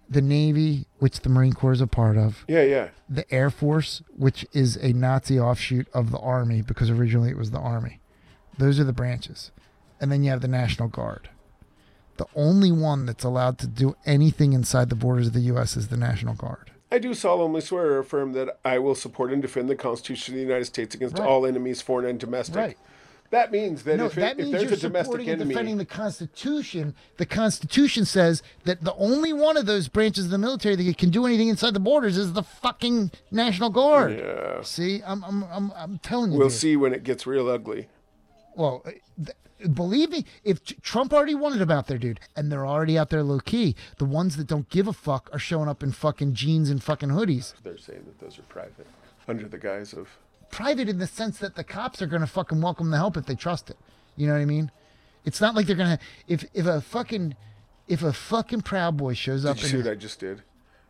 the navy which the marine corps is a part of Yeah, yeah. the air force which is a nazi offshoot of the army because originally it was the army those are the branches and then you have the national guard the only one that's allowed to do anything inside the borders of the us is the national guard I do solemnly swear or affirm that I will support and defend the Constitution of the United States against Right. all enemies, foreign and domestic. Right. That means that No, if, it, that if means there's you're a domestic supporting and enemy, defending the Constitution. The Constitution says that the only one of those branches of the military that can do anything inside the borders is the fucking National Guard. yeah, See, I'm, I'm, I'm, I'm telling you. we'll dude. see when it gets real ugly. Well, uh, th- believe me, if Trump already wanted them out there, dude, and they're already out there low key, the ones that don't give a fuck are showing up in fucking jeans and fucking hoodies. They're saying that those are private, under the guise of private in the sense that the cops are going to fucking welcome the help if they trust it. You know what I mean? It's not like they're going to if if a fucking if a fucking proud boy shows up Did you see what I just did?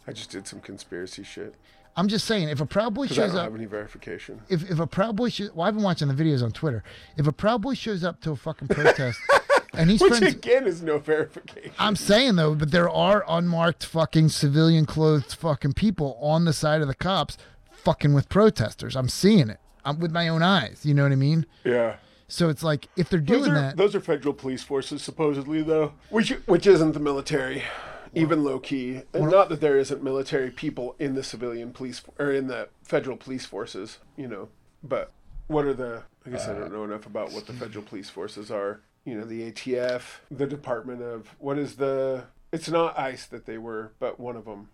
I just did some conspiracy shit I'm just saying if a proud boy because I shows don't up have any verification. if if a proud boy shows well I've been watching the videos on Twitter. If a proud boy shows up to a fucking protest and he's Which friends again is no verification. I'm saying though, but there are unmarked fucking civilian clothed fucking people on the side of the cops fucking with protesters. I'm seeing it. I'm with my own eyes. You know what I mean? yeah. So it's like if they're Those doing are, that, those are federal police forces, supposedly, though, which which isn't the military, even low key. And not that there isn't military people in the civilian police or in the federal police forces, you know. But what are the? I guess I don't uh, know enough about what the federal police forces are. You know, the ATF, the Department of what is the? It's not ICE that they were, but one of them,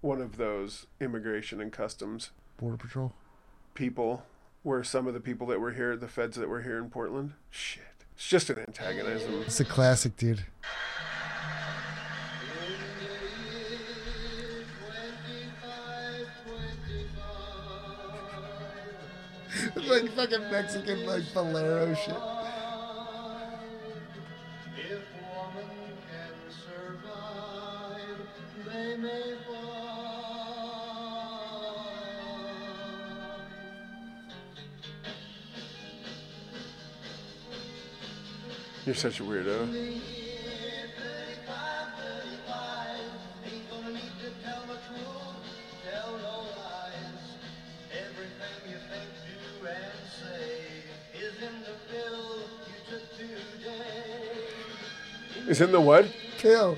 one of those immigration and customs border patrol. people were some of the people that were here, the feds that were here in Portland. Shit. It's just an antagonism. It's a classic, dude. It's like fucking Mexican like bolero shit. If woman can survive, they may fly. You're such a weirdo. Is in the what? Kill.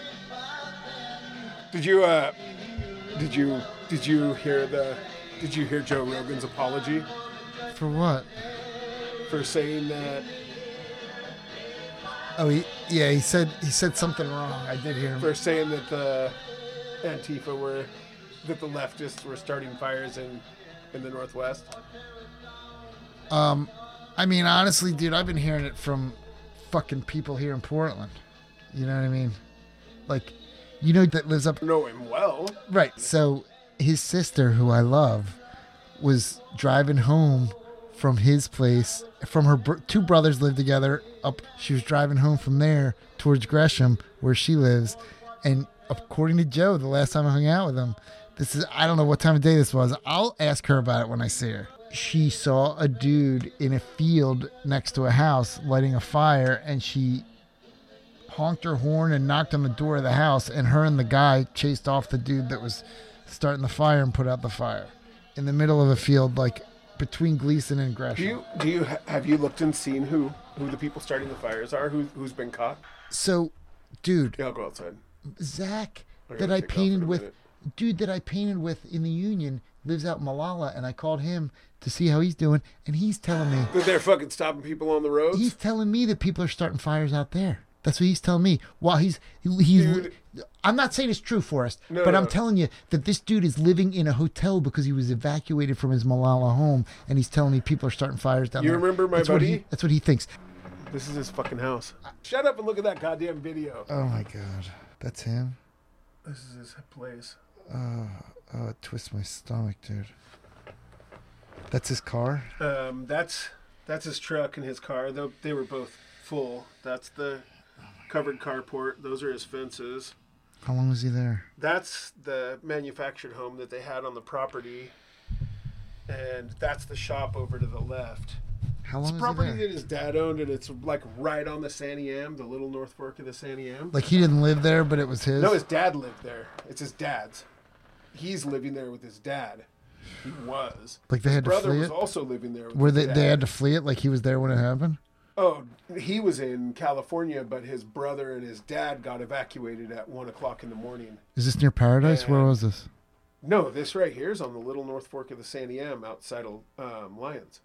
It by then. Did you uh did you did you hear the Did you hear Joe Rogan's apology For what? for saying that Oh, he, yeah, he said he said something wrong. I did hear him. for saying that the Antifa were that the leftists were starting fires in in the northwest? Um, I mean, honestly, dude, I've been hearing it from fucking people here in Portland. You know what I mean? Like, you know that lives up Know him well. right. So his sister, who I love, was driving home from his place. From her br- two brothers live together. Up, she was driving home from there towards Gresham, where she lives, and according to Joe, the last time I hung out with him, this is I don't know what time of day this was. I'll ask her about it when I see her. She saw a dude in a field next to a house lighting a fire, and she honked her horn and knocked on the door of the house, and her and the guy chased off the dude that was starting the fire and put out the fire in the middle of a field, like between Gleason and Gresham. Do you do you have you looked and seen who who the people starting the fires are? Who who's been caught? so, dude, Yeah, I'll go outside. Zach that I take off in painted with, dude that I painted with in the Union lives out in Molalla, and I called him to see how he's doing, and he's telling me That they're fucking stopping people on the roads. he's telling me that people are starting fires out there. That's what he's telling me. While he's he's, Dude. I'm not saying it's true, Forrest, No, but no. I'm telling you that this dude is living in a hotel because he was evacuated from his Molalla home, and he's telling me people are starting fires down You there. You remember my that's What he, buddy? that's what he thinks. This is his fucking house. Shut up and look at that goddamn video. Oh my god, that's him. This is his place. Oh, it twists my stomach, dude. That's his car. Um, that's that's his truck and his car. They, they were both full. That's the covered carport. Those are his fences. How long was he there? That's the manufactured home that they had on the property. And that's the shop over to the left. How It's long was property that his dad owned, and it's like right on the Santiam, the little North Fork of the Santiam. Like he didn't live there, but it was his. No, his dad lived there. It's his dad's. He's living there with his dad. He was. Like they had to flee. Brother flee was it? also living there. With Where his they, they had to flee it, like he was there when it happened. Oh, he was in California, but his brother and his dad got evacuated at one o'clock in the morning. Is this near Paradise? Where was this? No, this right here is on the little North Fork of the Santiam outside of um, Lyons.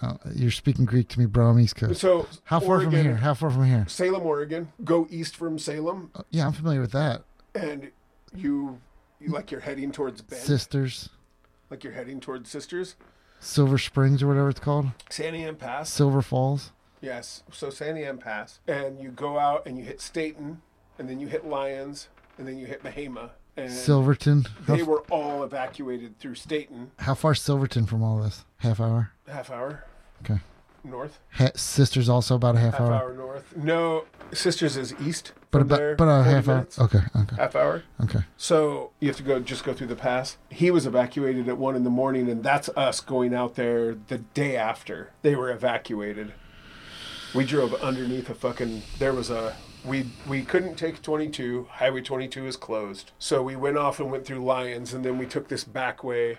Oh, you're speaking Greek to me, bro. I'm East Coast. So How far from here? How far from here? Salem, Oregon. Go east from Salem, Uh, Yeah, I'm familiar with that. and you, you like you're heading towards Bend, Sisters, like you're heading towards Sisters. Silver Springs, or whatever it's called. Santiam Pass. Silver Falls. Yes. So Santiam Pass, and you go out and you hit Stayton, and then you hit Lyons, and then you hit Mehama, and Silverton. They were all evacuated through Stayton. how far Silverton from all this? Half hour. Half hour Okay. north. Ha- Sisters also about a half, hour. Half hour. hour north. No, Sisters is east. But from about there, but a 40 half minutes. hour. Okay. Okay. Half hour. Okay. So you have to go just go through the pass. He was evacuated at one in the morning, and that's us going out there the day after they were evacuated. We drove underneath a fucking. There was a. We we couldn't take 22. Highway 22 is closed. So we went off and went through Lyons, and then we took this back way,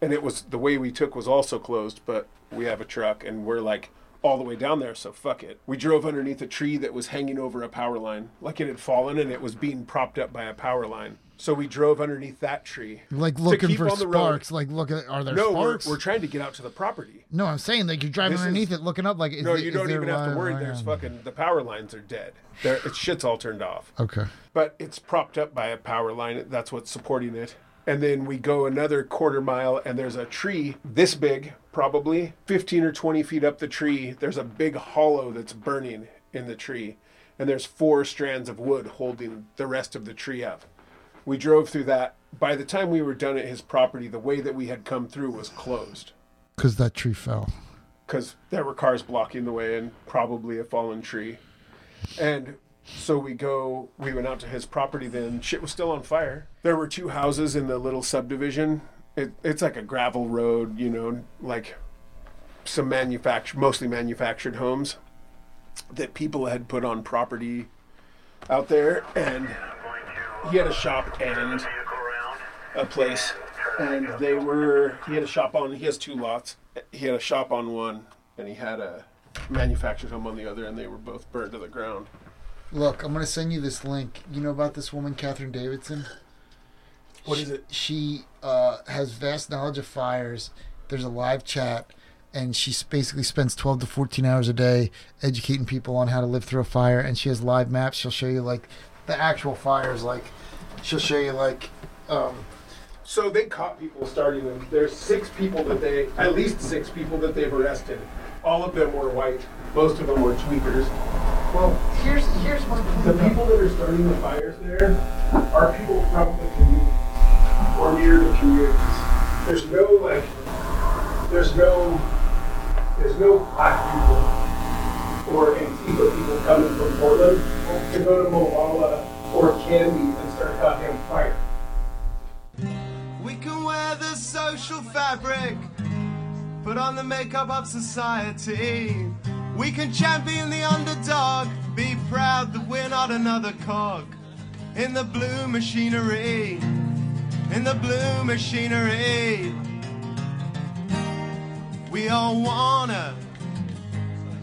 and it was the way we took was also closed. But we have a truck, and we're like all the way down there, so fuck it. We drove underneath a tree that was hanging over a power line, like it had fallen, and it was being propped up by a power line. So we drove underneath that tree. Like looking for road. sparks. Like look at are there No, we're, sparks? we're trying to get out to the property. no, I'm saying like you're driving This is- underneath it, looking up. Like is No, the- you don't even have to worry. There's fucking the power lines are dead. There, it's shit's all turned off. Okay. But it's propped up by a power line. That's what's supporting it. And then we go another quarter mile, and there's a tree this big, probably 15 or 20 feet up the tree. There's a big hollow that's burning in the tree, and there's four strands of wood holding the rest of the tree up. We drove through that. By the time we were done at his property, the way that we had come through was closed Because that tree fell. because there were cars blocking the way and probably a fallen tree. And so we go, we went out to his property then. Shit was still on fire. There were two houses in the little subdivision. It, it's like a gravel road, you know, like some manufactured, mostly manufactured homes that people had put on property out there. And he had a shop and a place. And they were, he had a shop on, he has two lots. He had a shop on one, and he had a manufactured home on the other, and they were both burned to the ground. Look, I'm gonna send you this link. You know about this woman, Catherine Davidson? What is it? She uh, has vast knowledge of fires. There's a live chat, and she basically spends 12 to 14 hours a day educating people on how to live through a fire. And she has live maps. She'll show you like the actual fires. Like she'll show you like um, So they caught people starting them. There's six people that they, at least six people that they've arrested. All of them were white. Most of them were tweakers. well, here's here's one The people that are starting the fires there are people from the community or near the communities. There's no like, there's no, there's no black people or Antifa people coming from Portland to go to Molalla or Canby and start a goddamn fire. The social fabric, put on the makeup of society. We can champion the underdog, be proud that we're not another cog in the blue machinery. In the blue machinery. We all wanna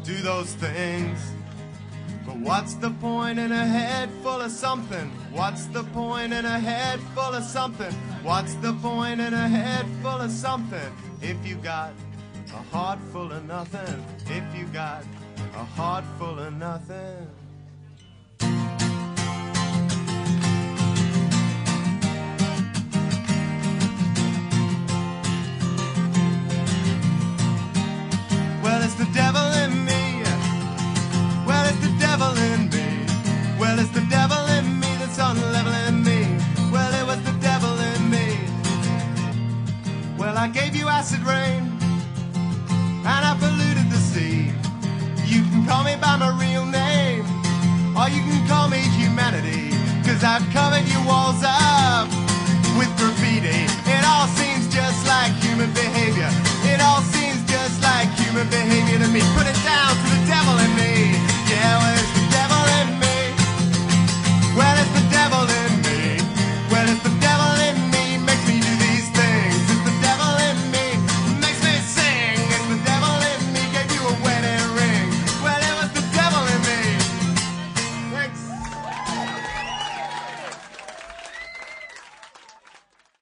do those things. What's the point in a head full of something? What's the point in a head full of something? What's the point in a head full of something? If you got a heart full of nothing, if you got a heart full of nothing. Well, it's the devil in me. It's the devil in me. Well, it's the devil in me that's unleveling me. Well, it was the devil in me. Well, I gave you acid rain, and I polluted the sea. You can call me by my real name, or you can call me humanity. Cause I've covered your walls up with graffiti. It all seems just like human behavior. It all seems just like human behavior to me. Put it down, hours.